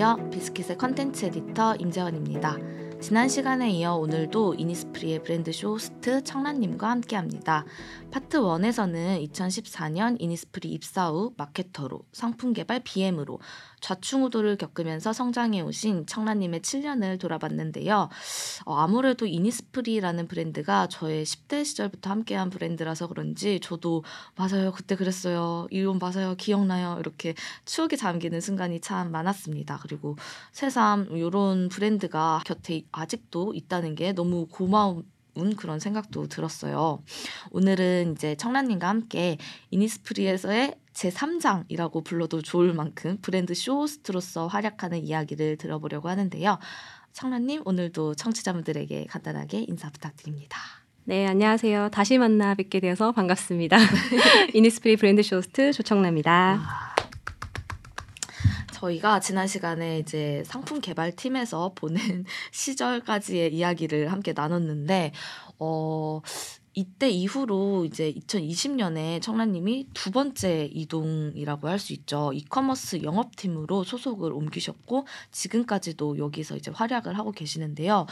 안녕하세요. 비스킷의 컨텐츠 에디터 임재원입니다. 지난 시간에 이어 오늘도 이니스프리의 브랜드 쇼 호스트 청라님과 함께합니다. 파트 1에서는 2014년 이니스프리 입사 후 마케터로 상품 개발 BM으로 좌충우돌을 겪으면서 성장해 오신 청라님의 7년을 돌아봤는데요. 어, 아무래도 이니스프리라는 브랜드가 저의 10대 시절부터 함께한 브랜드라서 그런지 저도 맞아요 그때 그랬어요 이건 맞아요 기억나요 이렇게 추억에 잠기는 순간이 참 많았습니다. 그리고 새삼 이런 브랜드가 곁에 아직도 있다는 게 너무 고마운 그런 생각도 들었어요. 오늘은 이제 청라님과 함께 이니스프리에서의 제 3장이라고 불러도 좋을 만큼 브랜드 쇼호스트로서 활약하는 이야기를 들어보려고 하는데요. 청라님 오늘도 청취자분들에게 간단하게 인사 부탁드립니다. 네, 안녕하세요. 다시 만나 뵙게 되어서 반갑습니다. 이니스프리 브랜드 쇼호스트 조청라입니다. 아. 저희가 지난 시간에 이제 상품 개발 팀에서 보낸 시절까지의 이야기를 함께 나눴는데 어 이때 이후로 이제 2020년에 청라님이 두 번째 이동이라고 할 수 있죠. 이커머스 영업팀으로 소속을 옮기셨고 지금까지도 여기서 이제 활약을 하고 계시는데요.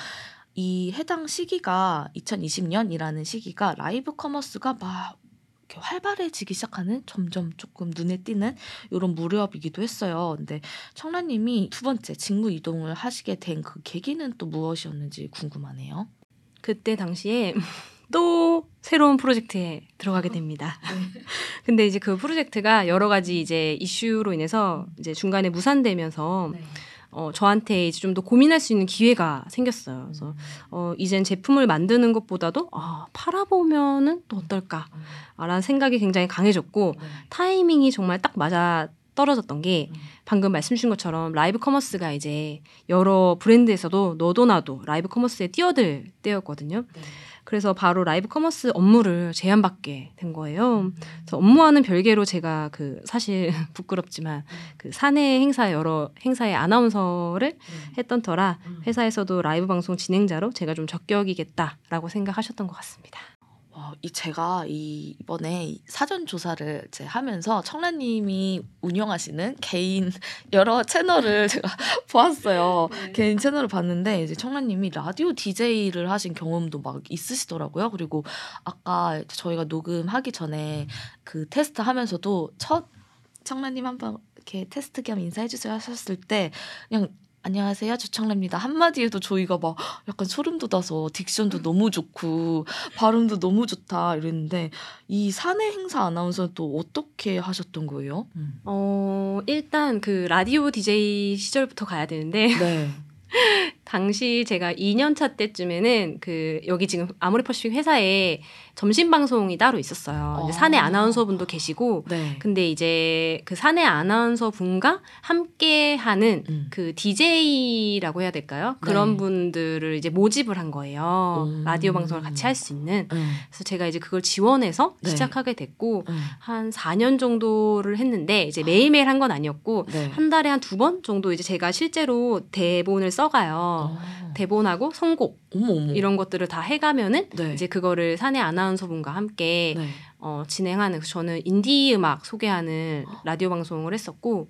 이 해당 시기가 2020년이라는 시기가 live commerce가 막 이렇게 활발해지기 시작하는 점점 조금 눈에 띄는 이런 무렵이기도 했어요. 근데 청라님이 두 번째 직무 이동을 하시게 된 그 계기는 또 무엇이었는지 궁금하네요. 그때 당시에 또 새로운 프로젝트에 들어가게 됩니다. 네. 근데 이제 그 프로젝트가 여러 가지 이제 이슈로 인해서 이제 중간에 무산되면서 네. 어, 저한테 이제 좀 더 고민할 수 있는 기회가 생겼어요. 그래서 어, 이젠 제품을 만드는 것보다도 아, 팔아보면은 또 어떨까라는 생각이 굉장히 강해졌고 네. 타이밍이 정말 딱 맞아 떨어졌던 게 방금 말씀 주신 것처럼 live commerce가 이제 여러 브랜드에서도 너도 나도 live commerce에 뛰어들 때였거든요. 네. 그래서 바로 live commerce 업무를 제안받게 된 거예요. 그래서 업무와는 별개로 제가 그 사실 부끄럽지만 그 사내 행사 여러 행사의 아나운서를 했던 터라 회사에서도 라이브 방송 진행자로 제가 좀 적격이겠다라고 생각하셨던 것 같습니다. 어, 이 제가 이 이번에 사전 조사를 이제 하면서 청라님이 운영하시는 개인 여러 채널을 제가 보았어요. 네. 개인 채널을 봤는데 이제 청라님이 라디오 DJ를 하신 경험도 막 있으시더라고요. 그리고 아까 저희가 녹음하기 전에 그 테스트 하면서도 첫 청라님 한번 이렇게 테스트 겸 인사해 주세요 하셨을 때 그냥 안녕하세요. 주청래입니다. 한마디에도 저희가 막 약간 소름 돋아서 딕션도 너무 좋고 발음도 너무 좋다 이랬는데 이 사내 행사 아나운서는 또 어떻게 하셨던 거예요? 음. 어, 일단 그 라디오 DJ 시절부터 가야 되는데 네. 당시 제가 2년차 때쯤에는 그 여기 지금 아모레 퍼시픽 회사에 점심 방송이 따로 있었어요. 어. 사내 아나운서 분도 계시고, 네. 근데 이제 그 사내 아나운서 분과 함께 하는 음. 그 DJ라고 해야 될까요? 그런 네. 분들을 이제 모집을 한 거예요. 음. 라디오 방송을 같이 할 수 있는. 음. 그래서 제가 이제 그걸 지원해서 네. 시작하게 됐고, 음. 한 4년 정도를 했는데, 이제 매일매일 한 건 아니었고, 네. 한 달에 한 두 번 정도 이제 제가 실제로 대본을 써가요. 어. 대본하고 선곡 어머, 어머. 이런 것들을 다 해가면은 네. 이제 그거를 사내 아나운서분과 함께 네. 어, 진행하는 저는 인디 음악 소개하는 라디오 방송을 했었고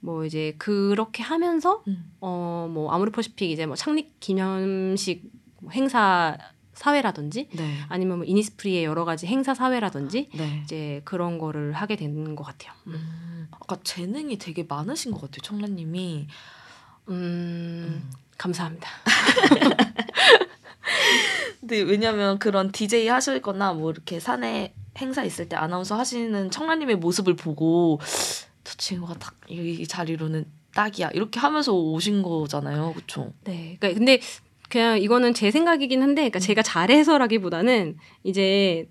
뭐 이제 그렇게 하면서 음. 어뭐 아모르 퍼시픽 이제 뭐 창립 기념식 행사 사회라든지 네. 아니면 뭐 이니스프리의 여러 가지 행사 사회라든지 네. 이제 그런 거를 하게 되는 것 같아요. 음. 아까 재능이 되게 많으신 것 같아요, 청라님이. 음, 음. 감사합니다. 근데 왜냐면 그런 DJ 하실 거나 뭐 이렇게 사내 행사 있을 때 아나운서 하시는 청라님의 모습을 보고 저 친구가 딱 이 자리로는 딱이야 이렇게 하면서 오신 거잖아요, 그렇죠? 네. 그러니까 근데 그냥 이거는 제 생각이긴 한데, 그러니까 제가 잘해서라기보다는 이제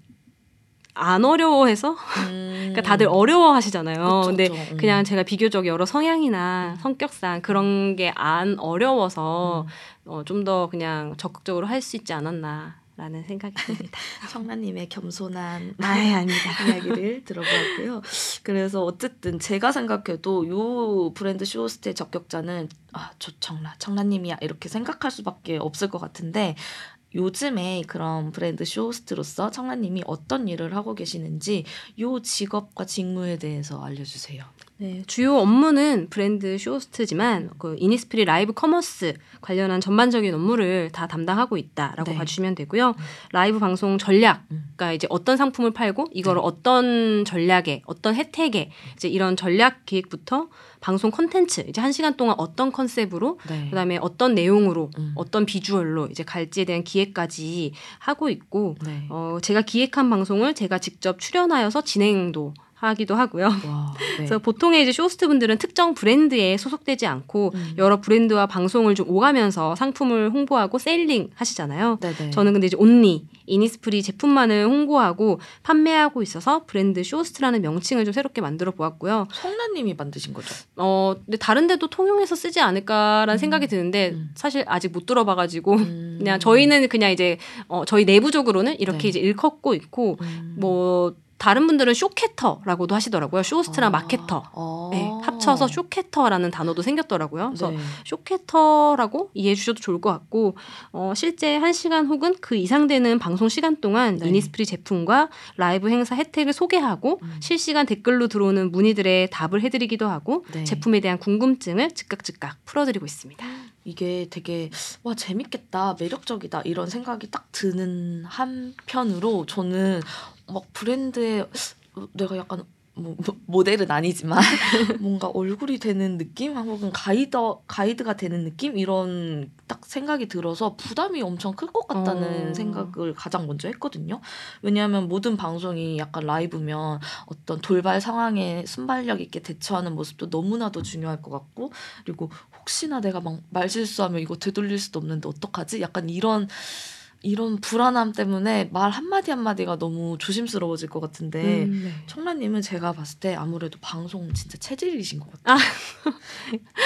안 어려워해서 음. 그러니까 다들 어려워하시잖아요. 그쵸, 근데 그쵸. 음. 그냥 제가 비교적 여러 성향이나 음. 성격상 그런 게 안 어려워서 음. 어, 좀 더 그냥 적극적으로 할 수 있지 않았나. 라는 생각이 듭니다. 청라님의 겸손한 아예 아니다 이야기를 들어보았고요. 그래서 어쨌든 제가 생각해도 요 브랜드 쇼호스트의 적격자는 아, 저 청라, 청라님이야 이렇게 생각할 수밖에 없을 것 같은데 요즘에 그런 브랜드 쇼호스트로서 청라님이 어떤 일을 하고 계시는지 요 직업과 직무에 대해서 알려주세요. 네, 주요 업무는 브랜드 쇼호스트지만 그 이니스프리 live commerce 관련한 전반적인 업무를 다 담당하고 있다라고 네. 봐주시면 되고요. 라이브 방송 전략, 음. 그러니까 이제 어떤 상품을 팔고 이거를 네. 어떤 전략에 어떤 혜택에 이제 이런 전략 기획부터 방송 콘텐츠 이제 한 시간 동안 어떤 컨셉으로 네. 그다음에 어떤 내용으로 음. 어떤 비주얼로 이제 갈지에 대한 기획까지 하고 있고 네. 어, 제가 기획한 방송을 제가 직접 출연하여서 진행도 하기도 하고요. 와. 네. 그래서 보통의 이제 쇼호스트 분들은 특정 브랜드에 소속되지 않고 음. 여러 브랜드와 방송을 좀 오가면서 상품을 홍보하고 selling 하시잖아요. 네네. 저는 근데 이제 only 이니스프리 제품만을 홍보하고 판매하고 있어서 브랜드 쇼호스트라는 명칭을 좀 새롭게 만들어 보았고요. 청라님이 만드신 거죠. 어, 근데 다른 데도 통용해서 쓰지 않을까라는 음. 생각이 드는데 음. 사실 아직 못 들어봐가지고 음. 그냥 저희는 그냥 이제 어, 저희 내부적으로는 이렇게 네. 이제 일컫고 있고 음. 뭐 다른 분들은 쇼캐터라고도 하시더라고요. 쇼호스트랑 아. 마케터. 아. 네, 합쳐서 쇼캐터라는 단어도 생겼더라고요. 그래서 네. 쇼캐터라고 이해해 주셔도 좋을 것 같고 어, 실제 한시간 혹은 그 이상 되는 방송 시간 동안 네. 이니스프리 제품과 라이브 행사 혜택을 소개하고 음. 실시간 댓글로 들어오는 문의들의 답을 해드리기도 하고 네. 제품에 대한 궁금증을 즉각 즉각 풀어드리고 있습니다. 이게 되게 와 재밌겠다 매력적이다 이런 생각이 딱 드는 한편으로 저는 막 브랜드에 내가 약간 뭐 모- 모델은 아니지만 뭔가 얼굴이 되는 느낌 혹은 가이드 가이드가 되는 느낌 이런 딱 생각이 들어서 부담이 엄청 클 것 같다는 어. 생각을 가장 먼저 했거든요. 왜냐하면 모든 방송이 약간 라이브면 어떤 돌발 상황에 순발력 있게 대처하는 모습도 너무나도 중요할 것 같고 그리고 혹시나 내가 막 말실수하면 이거 되돌릴 수도 없는데 어떡하지? 약간 이런 이런 불안함 때문에 말 한마디 한마디가 너무 조심스러워질 것 같은데 음, 네. 청라님은 제가 봤을 때 아무래도 방송 진짜 체질이신 것 같아요.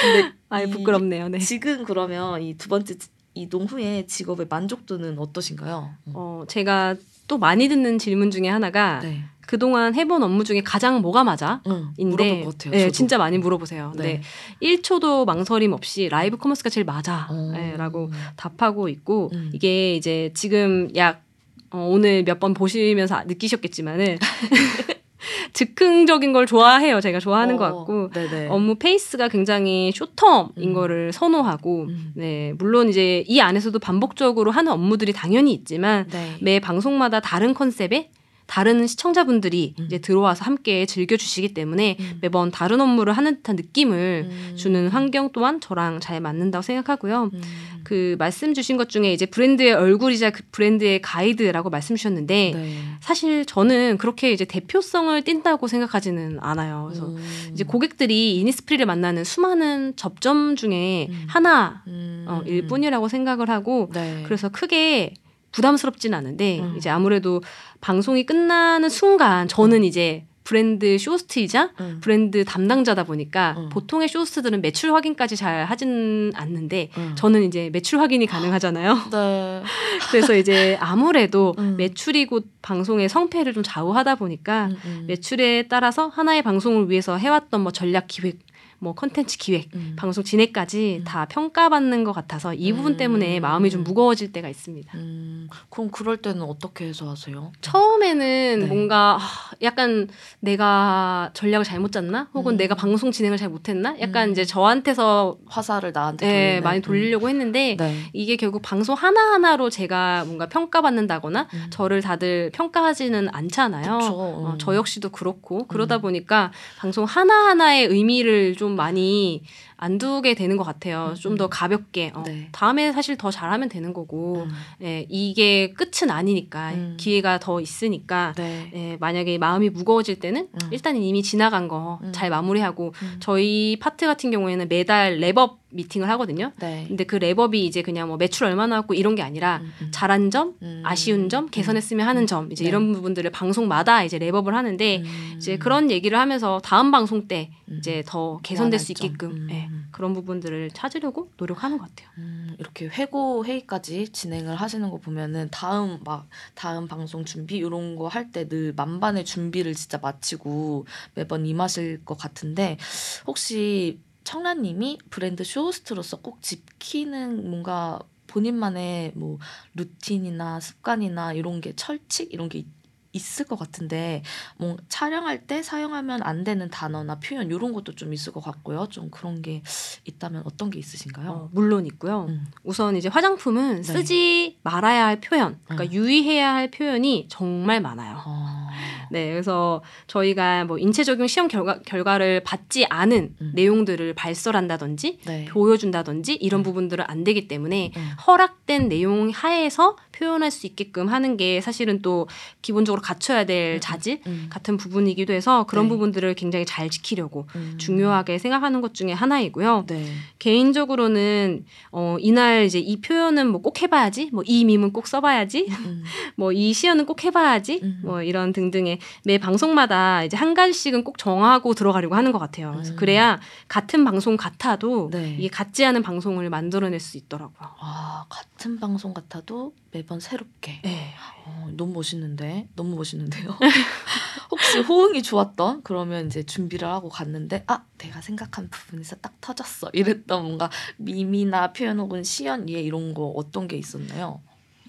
근데 아이 이- 부끄럽네요. 네. 지금 그러면 이 두 번째 지- 이동 후에 직업의 만족도는 어떠신가요? 음. 어, 제가 또 많이 듣는 질문 중에 하나가 네. 그동안 해본 업무 중에 가장 뭐가 맞아? 응, 인데 것 같아요. 네. 진짜 많이 물어보세요. 네. 네. 1초도 망설임 없이 라이브 커머스가 제일 맞아. 어. 네, 라고 답하고 있고 음. 이게 이제 지금 약 어, 오늘 몇 번 보시면서 느끼셨겠지만은 즉흥적인 걸 좋아해요. 제가 좋아하는 것 어, 같고 네네. 업무 페이스가 굉장히 short-term인 음. 거를 선호하고 음. 네 물론 이제 이 안에서도 반복적으로 하는 업무들이 당연히 있지만 네. 매 방송마다 다른 컨셉에 다른 시청자분들이 음. 이제 들어와서 함께 즐겨주시기 때문에 음. 매번 다른 업무를 하는 듯한 느낌을 음. 주는 환경 또한 저랑 잘 맞는다고 생각하고요. 음. 그 말씀 주신 것 중에 이제 브랜드의 얼굴이자 그 브랜드의 가이드라고 말씀 주셨는데 네. 사실 저는 그렇게 이제 대표성을 띈다고 생각하지는 않아요. 그래서 음. 이제 고객들이 이니스프리를 만나는 수많은 접점 중에 음. 하나일 음. 뿐이라고 생각을 하고 네. 그래서 크게 부담스럽진 않은데 음. 이제 아무래도 방송이 끝나는 순간 저는 이제 브랜드 쇼스트이자 음. 브랜드 담당자다 보니까 음. 보통의 쇼스트들은 매출 확인까지 잘 하진 않는데 음. 저는 이제 매출 확인이 가능하잖아요. 네. 그래서 이제 아무래도 음. 매출이 곧 방송의 성패를 좀 좌우하다 보니까 음, 음. 매출에 따라서 하나의 방송을 위해서 해왔던 뭐 전략 기획, 뭐 컨텐츠 기획, 음. 방송 진행까지 음. 다 평가받는 것 같아서 이 부분 음. 때문에 마음이 좀 무거워질 때가 있습니다. 음, 그럼 그럴 때는 어떻게 해서 하세요? 처음에는 네. 뭔가 아, 약간 내가 전략을 잘못 짰나? 혹은 음. 내가 방송 진행을 잘 못했나? 약간 음. 이제 저한테서 화살을 나한테 예, 돌리는? 많이 돌리려고 했는데 음. 네. 이게 결국 방송 하나 하나로 제가 뭔가 평가받는다거나 음. 저를 다들 평가하지는 않잖아요. 어, 음. 저 역시도 그렇고 그러다 음. 보니까 방송 하나 하나의 의미를 좀 많이 안 두게 되는 것 같아요. 음, 좀더 가볍게 어, 네. 다음에 사실 더 잘하면 되는 거고 음. 예, 이게 끝은 아니니까 음. 기회가 더 있으니까 네. 예, 만약에 마음이 무거워질 때는 음. 일단은 이미 지나간 걸 잘 음. 마무리하고 음. 저희 파트 같은 경우에는 매달 wrap-up 미팅을 하거든요. 네. 근데 그 wrap-up이 이제 그냥 뭐 매출 얼마 나왔고 이런 게 아니라 음, 음. 잘한 점, 음. 아쉬운 점, 개선했으면 하는 점 이제 네. 이런 부분들을 방송마다 이제 wrap-up을 하는데 음. 이제 그런 얘기를 하면서 다음 방송 때 음. 이제 더 개선될 수. 있게끔 음. 예, 그런 부분들을 찾으려고 노력하는 것 같아요. 음, 이렇게 회고 회의까지 진행을 하시는 거 보면은 다음 막 다음 방송 준비 이런 거 할 때 늘 만반의 준비를 진짜 마치고 매번 임하실 것 같은데 혹시 청라님이 브랜드 쇼호스트로서 꼭 지키는 뭔가 본인만의 뭐 루틴이나 습관이나 이런 게 철칙? 이런 게 있, 있을 것 같은데 뭐 촬영할 때 사용하면 안 되는 단어나 표현 이런 것도 좀 있을 것 같고요. 좀 그런 게 있다면 어떤 게 있으신가요? 어, 물론 있고요. 음. 우선 이제 화장품은 네. 쓰지 말아야 할 표현, 그러니까 음. 유의해야 할 표현이 정말 많아요. 어... 네, 그래서 저희가 뭐 인체 적용 시험 결과, 결과를 받지 않은 음. 내용들을 발설한다든지 네. 보여준다든지 이런 음. 부분들은 안 되기 때문에 음. 허락된 내용 하에서 표현할 수 있게끔 하는 게 사실은 또 기본적으로 갖춰야 될 음. 자질 음. 같은 부분이기도 해서 그런 네. 부분들을 굉장히 잘 지키려고 음. 중요하게 생각하는 것 중에 하나이고요. 네. 개인적으로는 어 이날 이제 이 표현은 뭐 꼭 해봐야지, 뭐 이 밈은 꼭 써봐야지, 음. 뭐이 시연은 꼭 해봐야지, 음. 뭐 이런 등등의 매 방송마다 이제 한 가지씩은 꼭 정하고 들어가려고 하는 것 같아요. 그래서 음. 그래야 같은 방송 같아도 네. 이게 같지 않은 방송을 만들어낼 수 있더라고요. 아 같은 방송 같아도 매번 새롭게. 네. 어, 너무 멋있는데 너무 멋있는데요. 혹시 호응이 좋았던 그러면 이제 준비를 하고 갔는데 아 내가 생각한 부분에서 딱 터졌어 이랬던 뭔가 밈이나 표현 혹은 시연 예 이런 거 어떤 게 있었나요?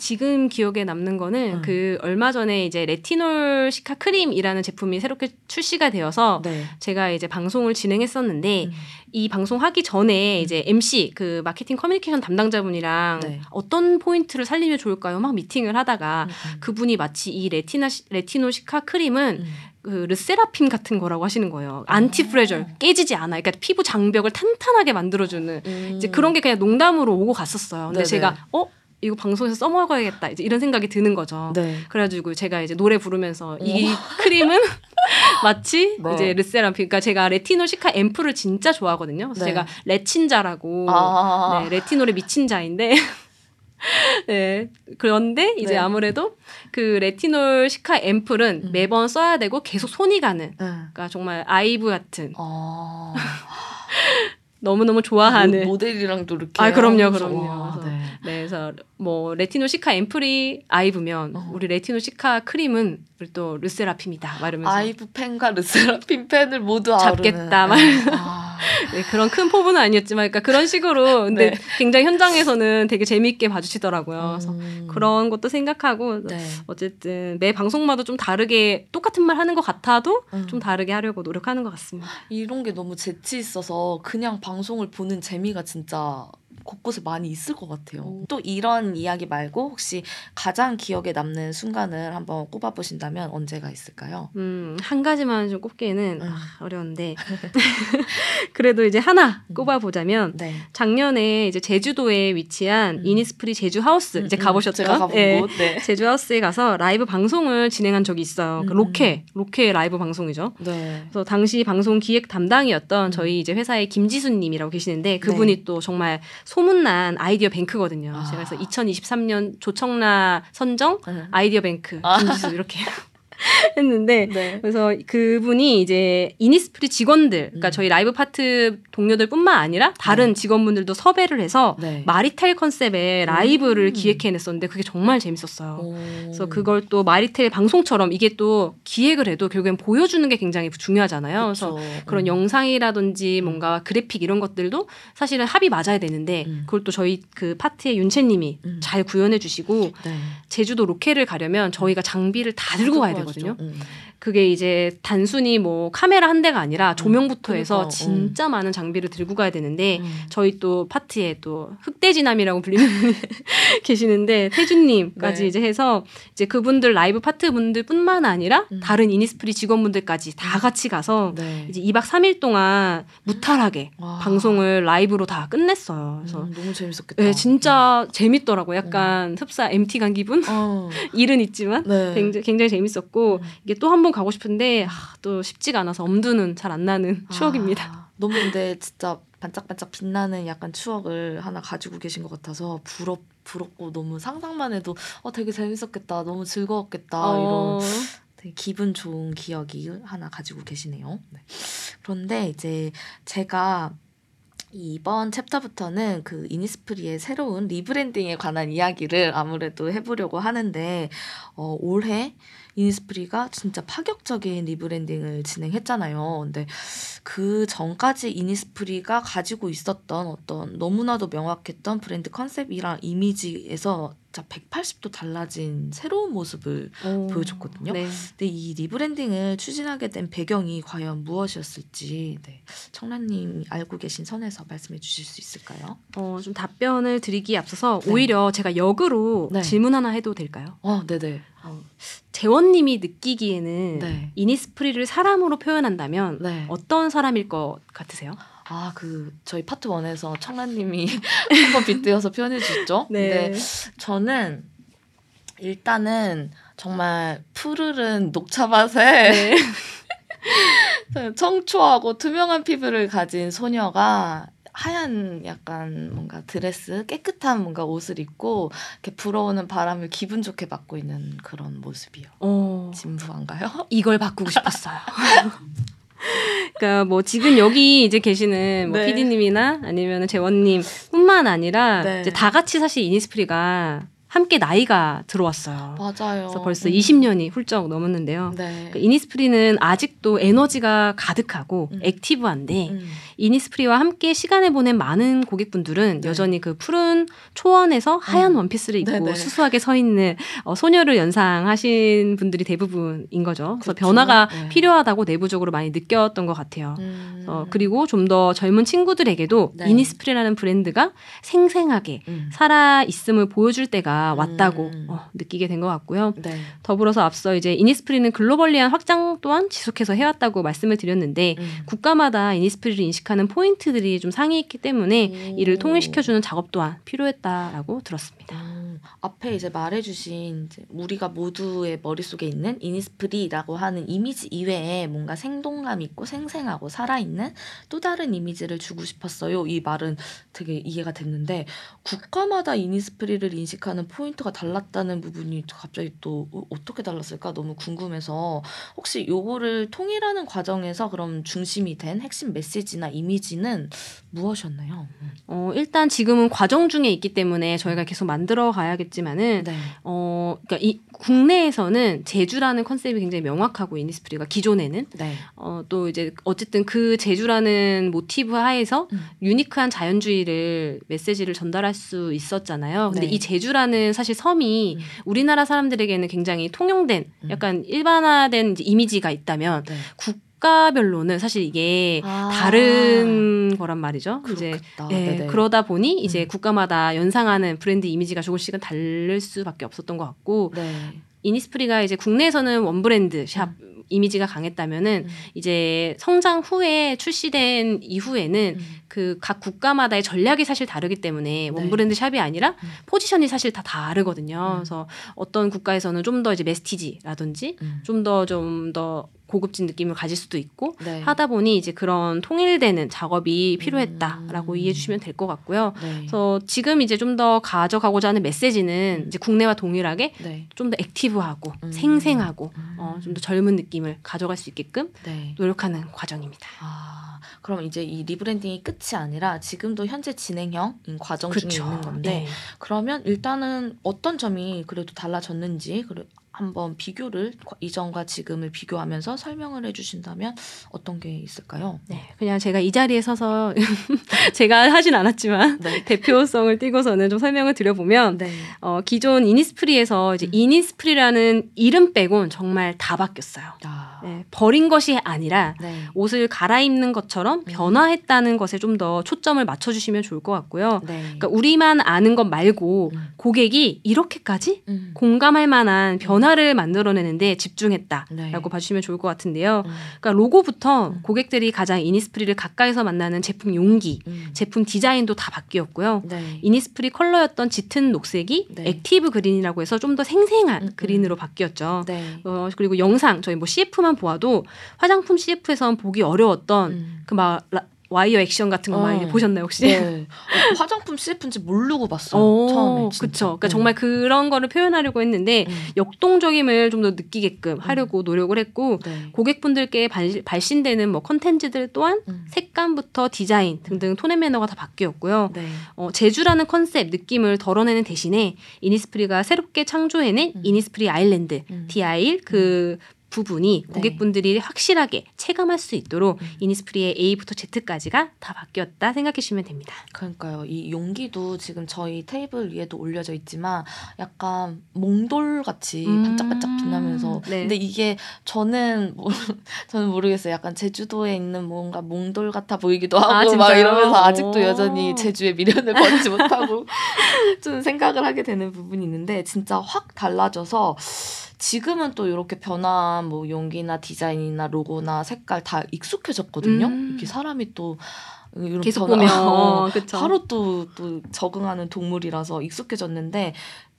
지금 기억에 남는 거는 음. 그 얼마 전에 이제 레티놀 시카 크림이라는 제품이 새롭게 출시가 되어서 네. 제가 이제 방송을 진행했었는데 음. 이 방송 하기 전에 이제 MC 그 마케팅 커뮤니케이션 담당자분이랑 네. 어떤 포인트를 살리면 좋을까요? 막 미팅을 하다가 음, 음. 그분이 마치 이 레티나 레티놀 시카 크림은 음. 그 르세라핌 같은 거라고 하시는 거예요. antifragile 깨지지 않아. 그러니까 피부 장벽을 탄탄하게 만들어주는 음. 이제 그런 게 그냥 농담으로 오고 갔었어요. 근데 네네. 제가 어 이거 방송에서 써먹어야겠다. 이제 이런 생각이 드는 거죠. 네. 그래가지고 제가 이제 노래 부르면서 이 크림은 마치 네. 이제 르세라핌. 그러니까 제가 레티놀 시카 앰플을 진짜 좋아하거든요. 그래서 네. 제가 레친자라고 아. 네, 레티놀에 미친 자인데. 네. 그런데 이제 네. 아무래도 그 레티놀 시카 앰플은 음. 매번 써야 되고 계속 손이 가는. 네. 그러니까 정말 아이브 같은 아. 너무너무 좋아하는 모델이랑도 이렇게. 아, 그럼요. 그럼요. 와, 그래서 네. 네, 그래서 뭐 레티놀 시카 앰플이 아이브면 어. 우리 레티놀 시카 크림은 우리 또 르세라핌이다. 막 이러면서 아이브 팬과 르세라핌 팬을 모두 잡겠다, 아우르는. 막 네. 아. 네, 그런 큰 포부는 아니었지만 그러니까 그런 식으로 근데 네. 굉장히 현장에서는 되게 재미있게 봐주시더라고요. 그래서 음. 그런 것도 생각하고 네. 어쨌든 매 방송마다 좀 다르게 똑같은 말 하는 것 같아도 음. 좀 다르게 하려고 노력하는 것 같습니다. 이런 게 너무 재치 있어서 그냥 방송을 보는 재미가 진짜 곳곳에 많이 있을 것 같아요. 음. 또 이런 이야기 말고 혹시 가장 기억에 남는 순간을 한번 꼽아보신다면 언제가 있을까요? 음, 한 가지만 좀 꼽기에는 음. 아, 어려운데 그래도 이제 하나 음. 꼽아보자면 네. 작년에 이제 제주도에 위치한 음. 이니스프리 제주 하우스 이제 음, 가보셨죠? 제가 가본 예. 곳. 네. 제주 하우스에 가서 라이브 방송을 진행한 적이 있어요. 그 음. 로케 로케 라이브 방송이죠. 네. 그래서 당시 방송 기획 담당이었던 음. 저희 이제 회사의 김지수님이라고 계시는데 그분이 또 정말 소문난 아이디어 뱅크거든요. 네. 아. 제가 그래서 2023년 조청라 선정 네. 아이디어 뱅크 아. 김지수 이렇게 했는데 네. 그래서 그분이 이제 이니스프리 직원들, 그러니까 음. 저희 라이브 파트 동료들뿐만 아니라 다른 직원분들도 섭외를 해서 네. 마리텔 컨셉의 라이브를 음. 기획해냈었는데 그게 정말 재밌었어요. 오. 그래서 그걸 또 마리텔 방송처럼 이게 또 기획을 해도 결국엔 보여주는 게 굉장히 중요하잖아요. 그래서 그쵸. 그런 음. 영상이라든지 뭔가 그래픽 이런 것들도 사실은 합이 맞아야 되는데 음. 그걸 또 저희 그 파트의 윤채님이 음. 잘 구현해 주시고 네. 제주도 로케를 가려면 저희가 장비를 다 들고 가야 되거든요. 음. 그게 이제 단순히 뭐 카메라 한 대가 아니라 조명부터 해서 그러니까, 진짜 많은 장비를 들고 가야 되는데 음. 저희 또 파트에 또 흑돼지남이라고 불리는 분이 계시는데 태준님까지 네. 이제 해서 이제 그분들 라이브 파트 분들뿐만 아니라 음. 다른 이니스프리 직원분들까지 다 같이 가서 네. 이제 2박 3일 동안 무탈하게 와. 방송을 라이브로 다 끝냈어요. 그래서 음, 너무 재밌었겠다. 네, 진짜 재밌더라고요. 약간 흡사 MT 간 기분? 어. 일은 있지만 네. 굉장히, 굉장히 재밌었고 음. 이게 또 한번 가고 싶은데 아, 또 쉽지가 않아서 엄두는 잘 안 나는 추억입니다. 아, 너무 근데 진짜 반짝반짝 빛나는 약간 추억을 하나 가지고 계신 것 같아서 부럽 부럽고 너무 상상만 해도 어 되게 재밌었겠다, 너무 즐거웠겠다 어, 이런 되게 기분 좋은 기억이 하나 가지고 계시네요. 네. 그런데 이제 제가 이번 챕터부터는 그 이니스프리의 새로운 리브랜딩에 관한 이야기를 아무래도 해보려고 하는데 어, 올해 이니스프리가 진짜 파격적인 리브랜딩을 진행했잖아요. 근데 그 전까지 이니스프리가 가지고 있었던 어떤 너무나도 명확했던 브랜드 컨셉이랑 이미지에서 진짜 180도 달라진 새로운 모습을 오. 보여줬거든요. 네. 근데 이 리브랜딩을 추진하게 된 배경이 과연 무엇이었을지 네. 청란님 알고 계신 선에서 말씀해 주실 수 있을까요? 어, 좀 답변을 드리기에 앞서서 네. 오히려 제가 역으로 네. 질문 하나 해도 될까요? 어, 네네. 어, 재원님이 느끼기에는 네. 이니스프리를 사람으로 표현한다면 네. 어떤 사람일 것 같으세요? 아, 그 저희 파트 원에서 청란님이 한번 빗대어서 표현해 주셨죠. 네. 네. 저는 일단은 정말 푸르른 녹차밭에 네. 청초하고 투명한 피부를 가진 소녀가 하얀 약간 뭔가 드레스 깨끗한 뭔가 옷을 입고 이렇게 불어오는 바람을 기분 좋게 맞고 있는 그런 모습이요. 어. 진부한가요? 이걸 바꾸고 싶었어요. 그러니까 뭐 지금 여기 이제 계시는 뭐 네. PD님이나 아니면 재원님뿐만 아니라 네. 이제 다 같이 사실 이니스프리가 함께 나이가 들어왔어요. 맞아요. 그래서 벌써 음. 20년이 훌쩍 넘었는데요. 네. 그러니까 이니스프리는 아직도 에너지가 가득하고 음. 액티브한데 음. 이니스프리와 함께 시간을 보낸 많은 고객분들은 네. 여전히 그 푸른 초원에서 하얀 음. 원피스를 입고 네네. 수수하게 서 있는 어, 소녀를 연상하신 분들이 대부분인 거죠. 그래서 그렇죠. 변화가 네. 필요하다고 내부적으로 많이 느꼈던 것 같아요. 음. 어, 그리고 좀 더 젊은 친구들에게도 네. 이니스프리라는 브랜드가 생생하게 음. 살아 있음을 보여줄 때가 왔다고 음. 어, 느끼게 된 것 같고요. 네. 더불어서 앞서 이제 이니스프리는 글로벌리한 확장 또한 지속해서 해왔다고 말씀을 드렸는데 음. 국가마다 이니스프리를 인식하는 포인트들이 좀 상이했기 때문에 오. 이를 통일시켜주는 작업 또한 필요했다라고 들었습니다. 음, 앞에 이제 말해주신 이제 우리가 모두의 머릿속에 있는 이니스프리라고 하는 이미지 이외에 뭔가 생동감 있고 생생하고 살아있는 또 다른 이미지를 주고 싶었어요. 이 말은 되게 이해가 됐는데 국가마다 이니스프리를 인식하는 포인트가 달랐다는 부분이 갑자기 또 어, 어떻게 달랐을까 너무 궁금해서 혹시 요거를 통일하는 과정에서 그럼 중심이 된 핵심 메시지나 이미지는 무엇이었나요? 어, 일단 지금은 과정 중에 있기 때문에 저희가 계속 만들어 가야겠지만은 네. 어, 그러니까 이 국내에서는 제주라는 컨셉이 굉장히 명확하고 이니스프리가 기존에는 네. 어, 또 이제 어쨌든 그 제주라는 모티브 하에서 음. 유니크한 자연주의를 메시지를 전달할 수 있었잖아요. 근데 네. 이 제주라는 사실 섬이 음. 우리나라 사람들에게는 굉장히 통용된 음. 약간 일반화된 이미지가 있다면 네. 국 국가별로는 사실 이게 아. 다른 거란 말이죠. 그렇겠다. 이제 네, 그러다 보니 이제 음. 국가마다 연상하는 브랜드 이미지가 조금씩은 다를 수밖에 없었던 것 같고 네. 이니스프리가 이제 국내에서는 one brand shop 음. 이미지가 강했다면은 음. 이제 성장 후에 출시된 이후에는 음. 그 각 국가마다의 전략이 사실 다르기 때문에 네. one brand shop이 아니라 음. 포지션이 사실 다 다르거든요. 음. 그래서 어떤 국가에서는 좀 더 이제 masstige라든지 음. 좀더 좀더 고급진 느낌을 가질 수도 있고 네. 하다 보니 이제 그런 통일되는 작업이 필요했다라고 음. 이해해 주시면 될 것 같고요. 네. 그래서 지금 이제 좀 더 가져가고자 하는 메시지는 음. 이제 국내와 동일하게 네. 좀더 액티브하고 음. 생생하고 음. 어, 좀 더 젊은 느낌을 가져갈 수 있게끔 네. 노력하는 과정입니다. 아, 그럼 이제 이 리브랜딩이 끝이 아니라 지금도 현재 진행형인 과정 그쵸. 중에 있는 건데 네. 그러면 일단은 어떤 점이 그래도 달라졌는지 그리고 한번 비교를 이전과 지금을 비교하면서 설명을 해주신다면 어떤 게 있을까요? 네, 그냥 제가 이 자리에 서서 제가 하진 않았지만 네. 대표성을 띄고서는 좀 설명을 드려보면 네. 어, 기존 이니스프리에서 이제 음. 이니스프리라는 이름 빼곤 정말 다 바뀌었어요. 아. 네, 버린 것이 아니라 네. 옷을 갈아입는 것처럼 음. 변화했다는 것에 좀 더 초점을 맞춰주시면 좋을 것 같고요. 네. 그러니까 우리만 아는 것 말고 음. 고객이 이렇게까지 음. 공감할 만한 변화 변화를 만들어내는데 집중했다라고 네. 봐주시면 좋을 것 같은데요. 음. 그러니까 로고부터 음. 고객들이 가장 이니스프리를 가까이서 만나는 제품 용기, 음. 제품 디자인도 다 바뀌었고요. 네. 이니스프리 컬러였던 짙은 녹색이 네. active green이라고 해서 좀 더 생생한 음, 음. 그린으로 바뀌었죠. 네. 어, 그리고 영상 저희 뭐 CF만 보아도 화장품 CF에선 보기 어려웠던 음. 그막 와이어 액션 같은 거 어. 많이 보셨나요 혹시? 네. 어, 화장품 CF인지 모르고 봤어요. 어, 처음에. 그렇죠. 그러니까 네. 정말 그런 거를 표현하려고 했는데 음. 역동적임을 좀 더 느끼게끔 음. 하려고 음. 노력을 했고 네. 고객분들께 발, 신되는뭐 컨텐츠들 또한 음. 색감부터 디자인 등등 tone and manner가 다 바뀌었고요. 네. 어, 제주라는 컨셉 느낌을 덜어내는 대신에 이니스프리가 새롭게 창조해낸 음. 이니스프리 아일랜드 음. The Isle 그 부분이 네. 고객분들이 확실하게 체감할 수 있도록 음. 이니스프리의 A부터 Z까지가 다 바뀌었다 생각해 주시면 됩니다. 그러니까요. 이 용기도 지금 저희 테이블 위에도 올려져 있지만 약간 몽돌 같이 음. 반짝반짝 빛나면서 네. 근데 이게 저는 모- 저는 모르겠어요. 약간 제주도에 있는 뭔가 몽돌 같아 보이기도 하고 아, 막? 이러면서 아직도 오. 여전히 제주의 미련을 버리지 못하고 좀 생각을 하게 되는 부분이 있는데 진짜 확 달라져서 지금은 또 이렇게 변한 뭐 용기나 디자인이나 로고나 색깔 다 익숙해졌거든요. 음. 이렇게 사람이 또 이런 계속 변화- 보면 어. 바로 또, 또 적응하는 동물이라서 익숙해졌는데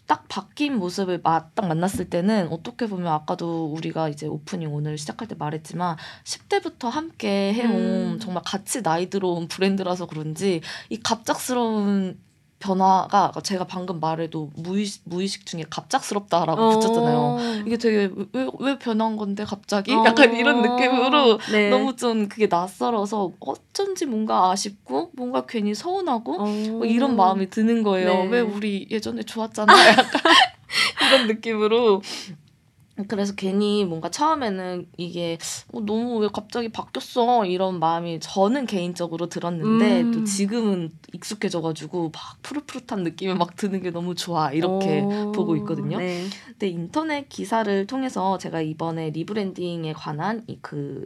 딱 바뀐 모습을 마- 딱 만났을 때는 어떻게 보면 아까도 우리가 이제 오프닝 오늘 시작할 때 말했지만 10대부터 함께 해온 음. 정말 같이 나이 들어온 브랜드라서 그런지 이 갑작스러운 변화가 제가 방금 말해도 무의식, 무의식 중에 갑작스럽다라고 붙였잖아요. 어. 이게 되게 왜, 왜 변한 건데 갑자기? 어. 약간 이런 느낌으로 네. 너무 좀 그게 낯설어서 어쩐지 뭔가 아쉽고 뭔가 괜히 서운하고 어. 뭐 이런 마음이 드는 거예요. 네. 왜 우리 예전에 좋았잖아. 약간 이런 느낌으로. 그래서 괜히 뭔가 처음에는 이게 어, 너무 왜 갑자기 바뀌었어 이런 마음이 저는 개인적으로 들었는데 음. 또 지금은 익숙해져가지고 막 푸릇푸릇한 느낌이 막 드는 게 너무 좋아 이렇게 어. 보고 있거든요. 네. 근데 인터넷 기사를 통해서 제가 이번에 리브랜딩에 관한 이그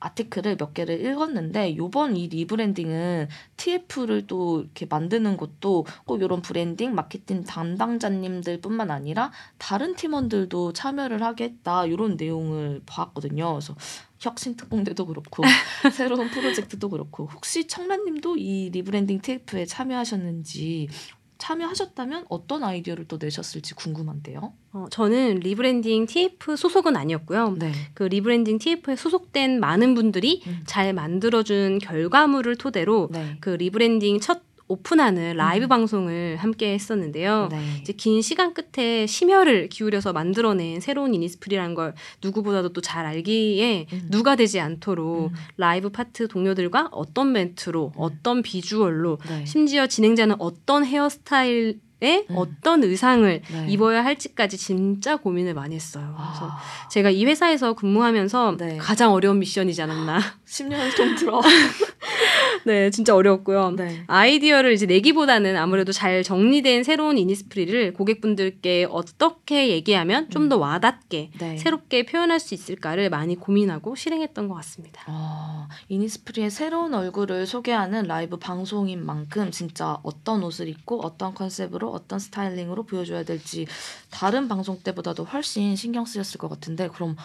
article을 몇 개를 읽었는데 요번 이 rebranding은 TF를 또 이렇게 만드는 것도 꼭 이런 브랜딩 마케팅 담당자님들뿐만 아니라 다른 팀원들도 참여를 하겠다 이런 내용을 봤거든요. 그래서 혁신 특공대도 그렇고 새로운 프로젝트도 그렇고 혹시 청란님도 이 rebranding TF에 참여하셨는지 참여하셨다면 어떤 아이디어를 또 내셨을지 궁금한데요. 어, 저는 rebranding TF 소속은 아니었고요. 네. 그 rebranding TF에 소속된 많은 분들이 음. 잘 만들어준 결과물을 토대로 네. 그 rebranding 첫 오픈하는 라이브 음. 방송을 함께 했었는데요. 네. 이제 긴 시간 끝에 심혈을 기울여서 만들어낸 새로운 이니스프리라는 걸 누구보다도 또 잘 알기에 음. 누가 되지 않도록 음. 라이브 파트 동료들과 어떤 멘트로 어떤 비주얼로 네. 심지어 진행자는 어떤 헤어스타일 에 음. 어떤 의상을 네. 입어야 할지까지 진짜 고민을 많이 했어요. 그래서 아, 제가 이 회사에서 근무하면서 네. 가장 어려운 미션이지 않았나. 10년을 좀 들어. 네, 진짜 어려웠고요. 네. 아이디어를 이제 내기보다는 아무래도 잘 정리된 새로운 이니스프리를 고객분들께 어떻게 얘기하면 좀 더 와닿게 네. 새롭게 표현할 수 있을까를 많이 고민하고 실행했던 것 같습니다. 어, 이니스프리의 새로운 얼굴을 소개하는 라이브 방송인 만큼 진짜 어떤 옷을 입고 어떤 컨셉으로 어떤 스타일링으로 보여줘야 될지 다른 방송 때보다도 훨씬 신경 쓰였을 것 같은데 그럼